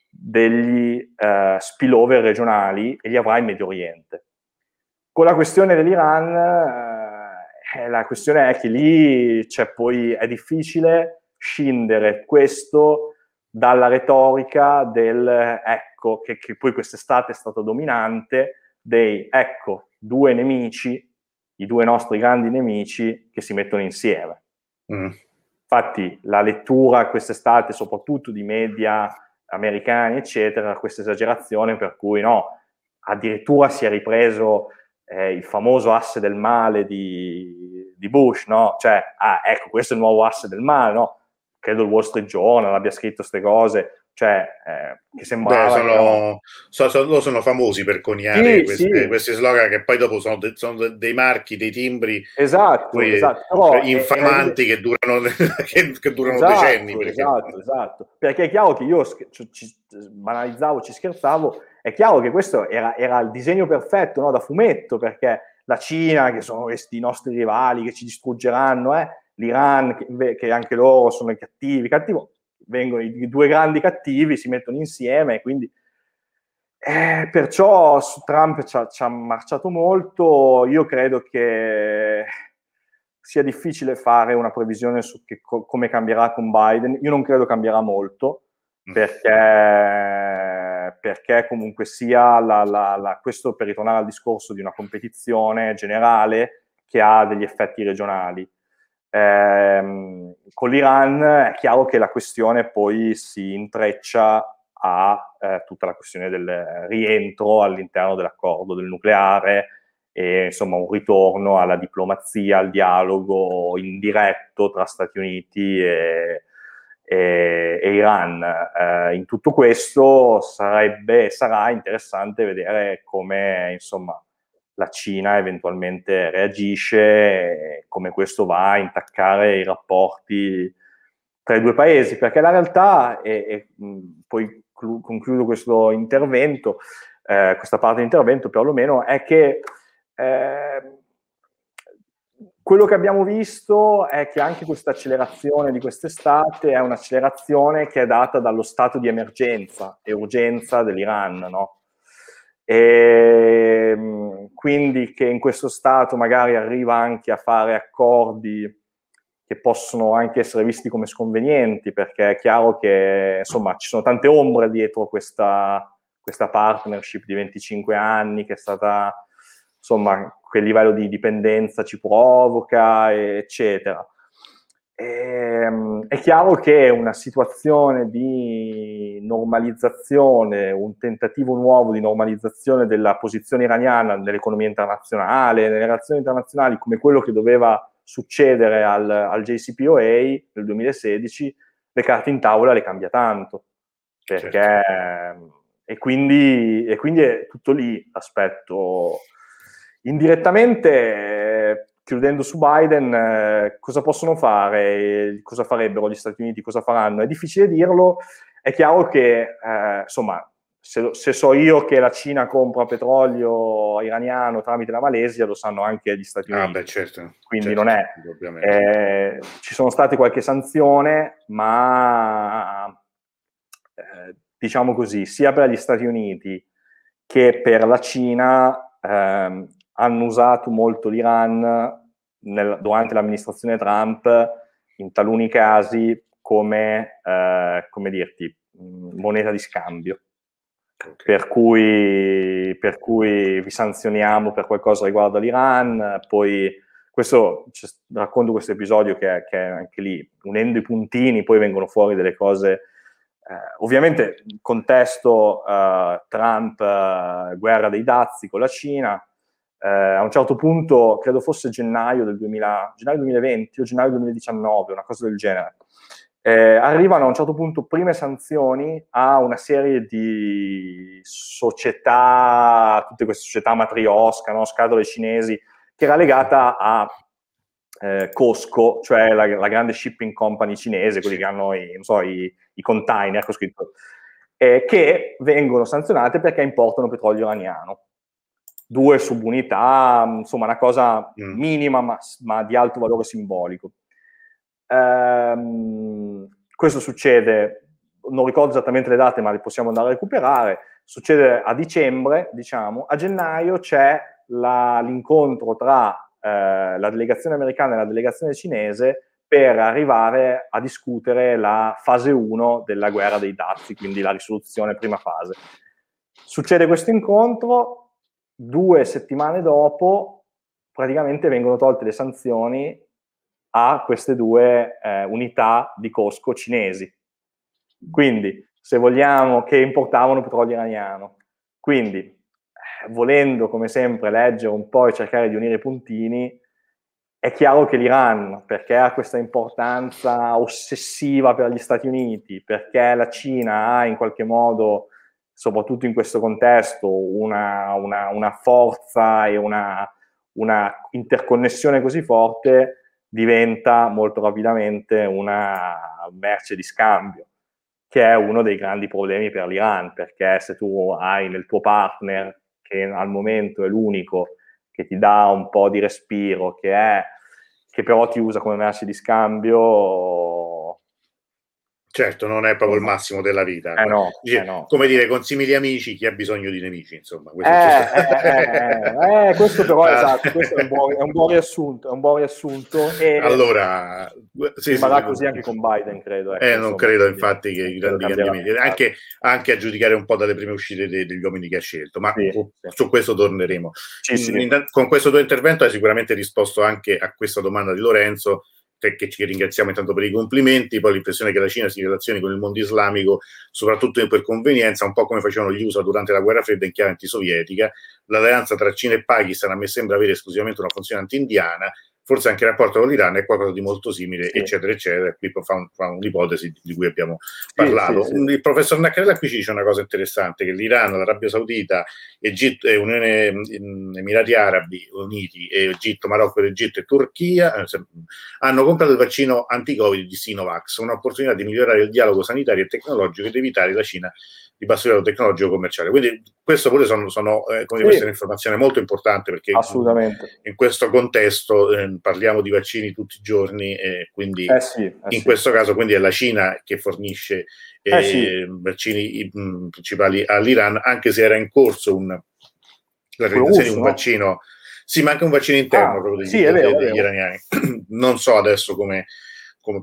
[SPEAKER 2] degli uh, spillover regionali e li avrà in Medio Oriente. Con la questione dell'Iran, uh, la questione è che lì c'è poi, è difficile scindere questo dalla retorica del ecco, che, che poi quest'estate è stata dominante, dei ecco, due nemici, i due nostri grandi nemici che si mettono insieme. Mm. Infatti la lettura quest'estate, soprattutto di media americani, eccetera, questa esagerazione per cui no, addirittura si è ripreso eh, il famoso asse del male di, di, Bush, no? Cioè, ah, ecco, questo è il nuovo asse del male, no? Credo il Wall Street Journal abbia scritto queste cose cioè eh, che sembrava Beh,
[SPEAKER 1] sono, so, so, sono, famosi per coniare sì, questi, sì. questi, slogan che poi dopo sono, de, sono dei marchi, dei timbri
[SPEAKER 2] esatto, esatto.
[SPEAKER 1] Però, cioè, infamanti è, che durano, che, che durano esatto, decenni
[SPEAKER 2] per esatto, esatto, perché è chiaro che io ci, banalizzavo, ci scherzavo è chiaro che questo era, era il disegno perfetto no? da fumetto perché la Cina, che sono questi nostri rivali che ci distruggeranno, eh? l'Iran, che, che anche loro sono i cattivi, cattivo, vengono i due grandi cattivi, si mettono insieme quindi eh, perciò su Trump ci ha, ci ha, marciato molto. Io credo che sia difficile fare una previsione su che, co- come cambierà con Biden. Io non credo cambierà molto mm. perché, perché comunque sia la, la, la, questo per ritornare al discorso di una competizione generale che ha degli effetti regionali. Eh, con l'Iran è chiaro che la questione poi si intreccia a eh, tutta la questione del rientro all'interno dell'accordo del nucleare e insomma un ritorno alla diplomazia, al dialogo indiretto tra Stati Uniti e, e, e Iran. Eh, in tutto questo sarebbe, sarà interessante vedere come insomma, la Cina eventualmente reagisce come questo va a intaccare i rapporti tra i due paesi, perché la realtà, e, poi concludo questo intervento, eh, questa parte di intervento perlomeno, è che eh, quello che abbiamo visto è che anche questa accelerazione di quest'estate è un'accelerazione che è data dallo stato di emergenza e urgenza dell'Iran, no? E ehm, quindi che in questo stato magari arriva anche a fare accordi che possono anche essere visti come sconvenienti, perché è chiaro che insomma ci sono tante ombre dietro questa, questa partnership di 25 anni che è stata insomma quel livello di dipendenza ci provoca, eccetera. Ehm, è chiaro che una situazione di normalizzazione, un tentativo nuovo di normalizzazione della posizione iraniana nell'economia internazionale, nelle relazioni internazionali, come quello che doveva succedere al, al JCPOA nel 2016, le carte in tavola le cambia tanto. Perché, certo. e, quindi, e quindi è tutto lì l'aspetto. Indirettamente, chiudendo su Biden, eh, cosa possono fare? Cosa farebbero gli Stati Uniti? Cosa faranno? È difficile dirlo. È chiaro che, eh, insomma, se, se, so io che la Cina compra petrolio iraniano tramite la Malesia, lo sanno anche gli Stati Uniti.
[SPEAKER 1] Ah, beh, certo,
[SPEAKER 2] Quindi
[SPEAKER 1] certo,
[SPEAKER 2] non è. Eh, ci sono state qualche sanzione, ma eh, diciamo così, sia per gli Stati Uniti che per la Cina ehm, hanno usato molto l'Iran nel, durante l'amministrazione Trump in taluni casi come, eh, come dirti, moneta di scambio. Per cui, per cui, vi sanzioniamo per qualcosa riguardo all'Iran, poi questo, racconto questo episodio che, che anche lì, unendo i puntini, poi vengono fuori delle cose, eh, ovviamente contesto eh, Trump, eh, guerra dei dazi con la Cina, eh, a un certo punto, credo fosse gennaio del 2000, gennaio 2020 o gennaio 2019, una cosa del genere, eh, arrivano a un certo punto prime sanzioni a una serie di società, tutte queste società matriosca, no? scatole cinesi, che era legata a eh, Costco, cioè la, la, grande shipping company cinese, quelli che hanno i, so, i, i container, scritto, eh, che vengono sanzionate perché importano petrolio iraniano. Due subunità, insomma una cosa mm. minima ma, ma di alto valore simbolico. Ehm, questo succede, non ricordo esattamente le date, ma le possiamo andare a recuperare. Succede a dicembre, diciamo. A gennaio c'è la, l'incontro tra eh, la delegazione americana e la delegazione cinese per arrivare a discutere la fase 1 della guerra dei dazi, quindi la risoluzione prima fase. Succede questo incontro, due settimane dopo praticamente vengono tolte le sanzioni a queste due eh, unità di Costco cinesi. Quindi, se vogliamo, che importavano petrolio iraniano. Quindi, eh, volendo come sempre leggere un po' e cercare di unire i puntini, è chiaro che l'Iran, perché ha questa importanza ossessiva per gli Stati Uniti, perché la Cina ha in qualche modo, soprattutto in questo contesto, una, una, una forza e una, una interconnessione così forte, diventa molto rapidamente una merce di scambio, che è uno dei grandi problemi per l'Iran, perché se tu hai nel tuo partner, che al momento è l'unico che ti dà un po' di respiro, che, è, che però ti usa come merce di scambio,
[SPEAKER 1] Certo, non è proprio il massimo della vita.
[SPEAKER 2] Eh no,
[SPEAKER 1] Dice,
[SPEAKER 2] eh no.
[SPEAKER 1] Come dire, con simili amici chi ha bisogno di nemici, insomma.
[SPEAKER 2] Questo, eh, eh, eh, questo però è esatto, questo è un, buon, è un buon riassunto. È un buon riassunto e
[SPEAKER 1] allora,
[SPEAKER 2] sì, rimarrà sì, così anche con Biden, credo.
[SPEAKER 1] Ecco, eh, non insomma, credo infatti che i grandi cambiamenti, anche, anche, a giudicare un po' dalle prime uscite dei, degli uomini che ha scelto, ma sì, su questo torneremo. In, con questo tuo intervento hai sicuramente risposto anche a questa domanda di Lorenzo, che ci ringraziamo intanto per i complimenti, poi l'impressione che la Cina si relazioni con il mondo islamico soprattutto per convenienza, un po' come facevano gli USA durante la guerra fredda in chiave antisovietica. L'alleanza tra Cina e Pakistan a me sembra avere esclusivamente una funzione anti-indiana, forse anche il rapporto con l'Iran è qualcosa di molto simile, sì. eccetera, eccetera. Qui fa, un, fa, un'ipotesi di cui abbiamo parlato. Sì, sì, il professor Naccarella qui ci dice una cosa interessante, che l'Iran, l'Arabia Saudita, Egitto, eh, Unione Emirati Arabi Uniti, Egitto, Marocco, Egitto e Turchia eh, hanno comprato il vaccino anti-Covid di Sinovax, un'opportunità di migliorare il dialogo sanitario e tecnologico ed evitare la Cina di basso livello tecnologico commerciale. Quindi questo pure sono, sono eh, come sì. questa è un'informazione molto importante perché
[SPEAKER 2] Assolutamente.
[SPEAKER 1] in questo contesto eh, parliamo di vaccini tutti i giorni e quindi
[SPEAKER 2] eh sì, eh
[SPEAKER 1] in
[SPEAKER 2] sì.
[SPEAKER 1] questo caso quindi è la Cina che fornisce eh, vaccini i, mh, principali all'Iran, anche se era in corso un, la realizzazione di un vaccino, sì, ma anche un vaccino interno ah, proprio degli, vero, degli iraniani. non so adesso come, come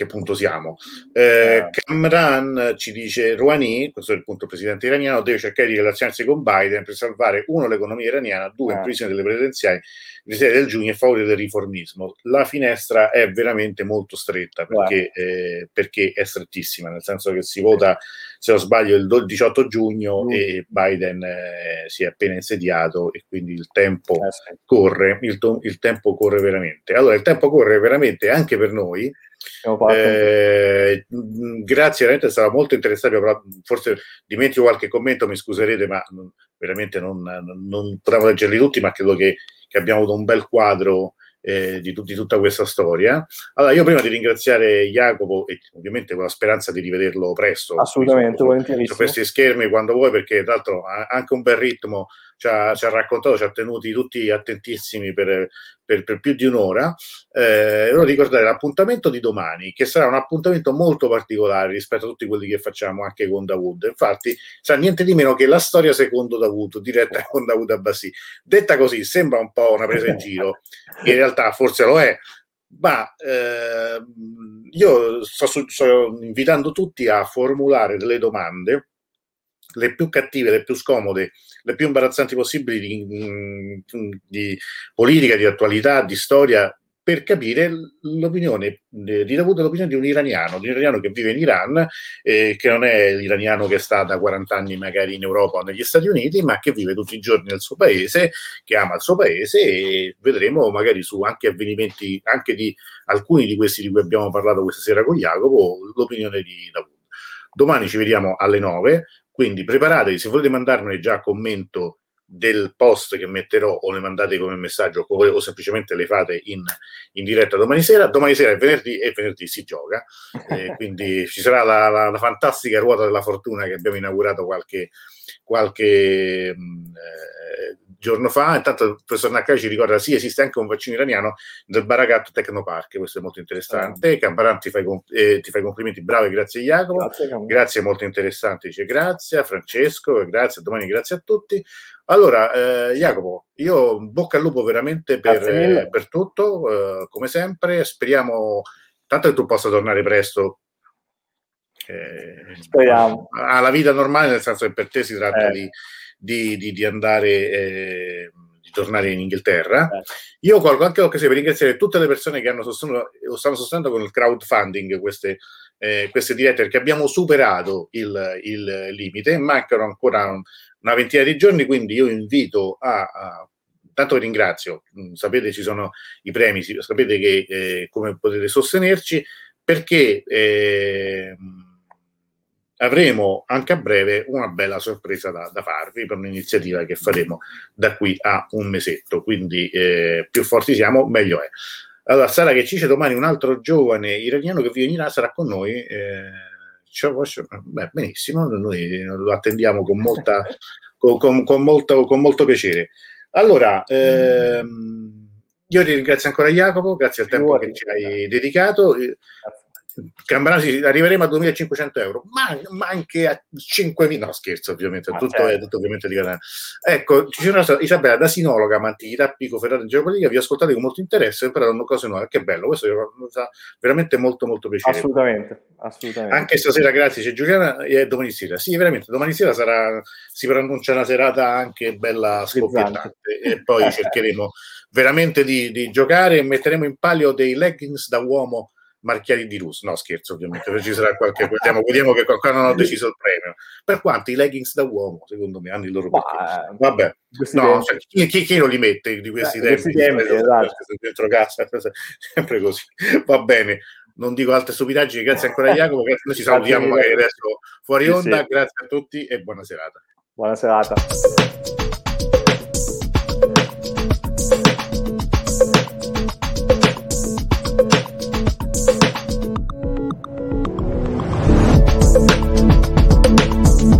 [SPEAKER 1] che punto siamo. Eh, Kamran ci dice Rouhani, questo è il punto presidente iraniano, deve cercare di relazionarsi con Biden per salvare uno l'economia iraniana, due in ah. previsione delle presidenziali di 6 del giugno e favorire del riformismo. La finestra è veramente molto stretta perché, eh, perché, è strettissima, nel senso che si vota, se non sbaglio, il 18 giugno mm. e Biden eh, si è appena insediato e quindi il tempo eh, corre, il, to- il tempo corre veramente. Allora, il tempo corre veramente anche per noi eh, grazie, veramente è stato molto interessante. Forse dimentico qualche commento, mi scuserete, ma veramente non, non potremmo leggerli tutti, ma credo che, che abbiamo avuto un bel quadro eh, di, di, tutta questa storia. Allora, io prima di ringraziare Jacopo, e ovviamente con la speranza di rivederlo presto,
[SPEAKER 2] assolutamente, volentieri.
[SPEAKER 1] Su questi schermi quando vuoi, perché tra l'altro ha anche un bel ritmo ci ha, ci ha, raccontato, ci ha tenuti tutti attentissimi per, per, per più di un'ora. Eh, voglio ricordare l'appuntamento di domani, che sarà un appuntamento molto particolare rispetto a tutti quelli che facciamo anche con Dawood. Infatti, sarà niente di meno che la storia secondo Dawood, diretta con Dawood Abbassi. Detta così, sembra un po' una presa in giro, in realtà forse lo è, ma eh, io sto, sto invitando tutti a formulare delle domande le più cattive, le più scomode, le più imbarazzanti possibili di, mm, di politica, di attualità, di storia, per capire l'opinione di Davud, l'opinione di un iraniano, di un iraniano che vive in Iran, eh, che non è l'iraniano che sta da 40 anni magari in Europa o negli Stati Uniti, ma che vive tutti i giorni nel suo paese, che ama il suo paese e vedremo magari su anche avvenimenti, anche di alcuni di questi di cui abbiamo parlato questa sera con Jacopo, l'opinione di Davud. Domani ci vediamo alle 9 quindi preparatevi, se volete mandarmene già commento del post che metterò o le mandate come messaggio o, o semplicemente le fate in, in, diretta domani sera. Domani sera è venerdì e venerdì si gioca, eh, quindi ci sarà la, la, la, fantastica ruota della fortuna che abbiamo inaugurato qualche, qualche mh, eh, giorno fa. Intanto il professor Nakai ci ricorda: sì, esiste anche un vaccino iraniano del Baragat Technopark. Questo è molto interessante. Ah. Camparan ti fai, eh, ti fai, complimenti, bravo, grazie Jacopo. Grazie, grazie, molto interessante. Dice grazie a Francesco, grazie a domani, grazie a tutti. Allora, eh, Jacopo, io bocca al lupo veramente per, eh, per tutto, eh, come sempre. Speriamo tanto che tu possa tornare presto
[SPEAKER 2] eh, Speriamo.
[SPEAKER 1] alla vita normale, nel senso che per te si tratta eh. di, di, di, di andare, eh, di tornare in Inghilterra. Eh. Io colgo anche l'occasione per ringraziare tutte le persone che hanno sostenuto, stanno sostenendo con il crowdfunding queste, eh, queste dirette, perché abbiamo superato il, il limite, mancano ancora una ventina di giorni, quindi io invito a, a tanto vi ringrazio, mm, sapete ci sono i premi, sapete che eh, come potete sostenerci, perché eh, avremo anche a breve una bella sorpresa da, da farvi per un'iniziativa che faremo da qui a un mesetto. Quindi eh, più forti siamo, meglio è. Allora, Sara che ci dice domani un altro giovane iraniano che Iran sarà con noi. Eh, beh, benissimo, noi lo attendiamo con, molta, con, con, con, molto, con molto piacere. Allora, ehm, io ti ringrazio ancora Jacopo, grazie al tempo che ci hai dedicato. Cambrasi arriveremo a 2500 euro, ma, ma anche a 5000, no scherzo ovviamente, ah, tutto, certo. è, tutto ovviamente di canale. Ecco, ci sono Isabella da sinologa, amantità, pico, ferrata in geopolitica, vi ho ascoltato con molto interesse, ho imparato cose nuove, che bello, questo mi fa veramente molto molto piacere.
[SPEAKER 2] Assolutamente, assolutamente.
[SPEAKER 1] Anche stasera, grazie, c'è Giuliana e domani sera, sì veramente, domani sera sarà, si preannuncia una serata anche bella scoppiettante e poi cercheremo veramente di, di giocare e metteremo in palio dei leggings da uomo marchiari di Rus. No, scherzo, ovviamente, ci sarà qualche. Vediamo, vediamo che ancora non ho deciso il premio. Per quanto i leggings da uomo, secondo me, hanno il loro perché. Vabbè, no, cioè, chi, chi, chi, non li mette di questi eh, tempi? Tempi esatto. Dentro casa, sempre così. Va bene. Non dico altre stupidaggini, grazie ancora a Jacopo, noi ci salutiamo magari adesso fuori onda, sì, sì. grazie a tutti e buona serata.
[SPEAKER 2] Buona serata.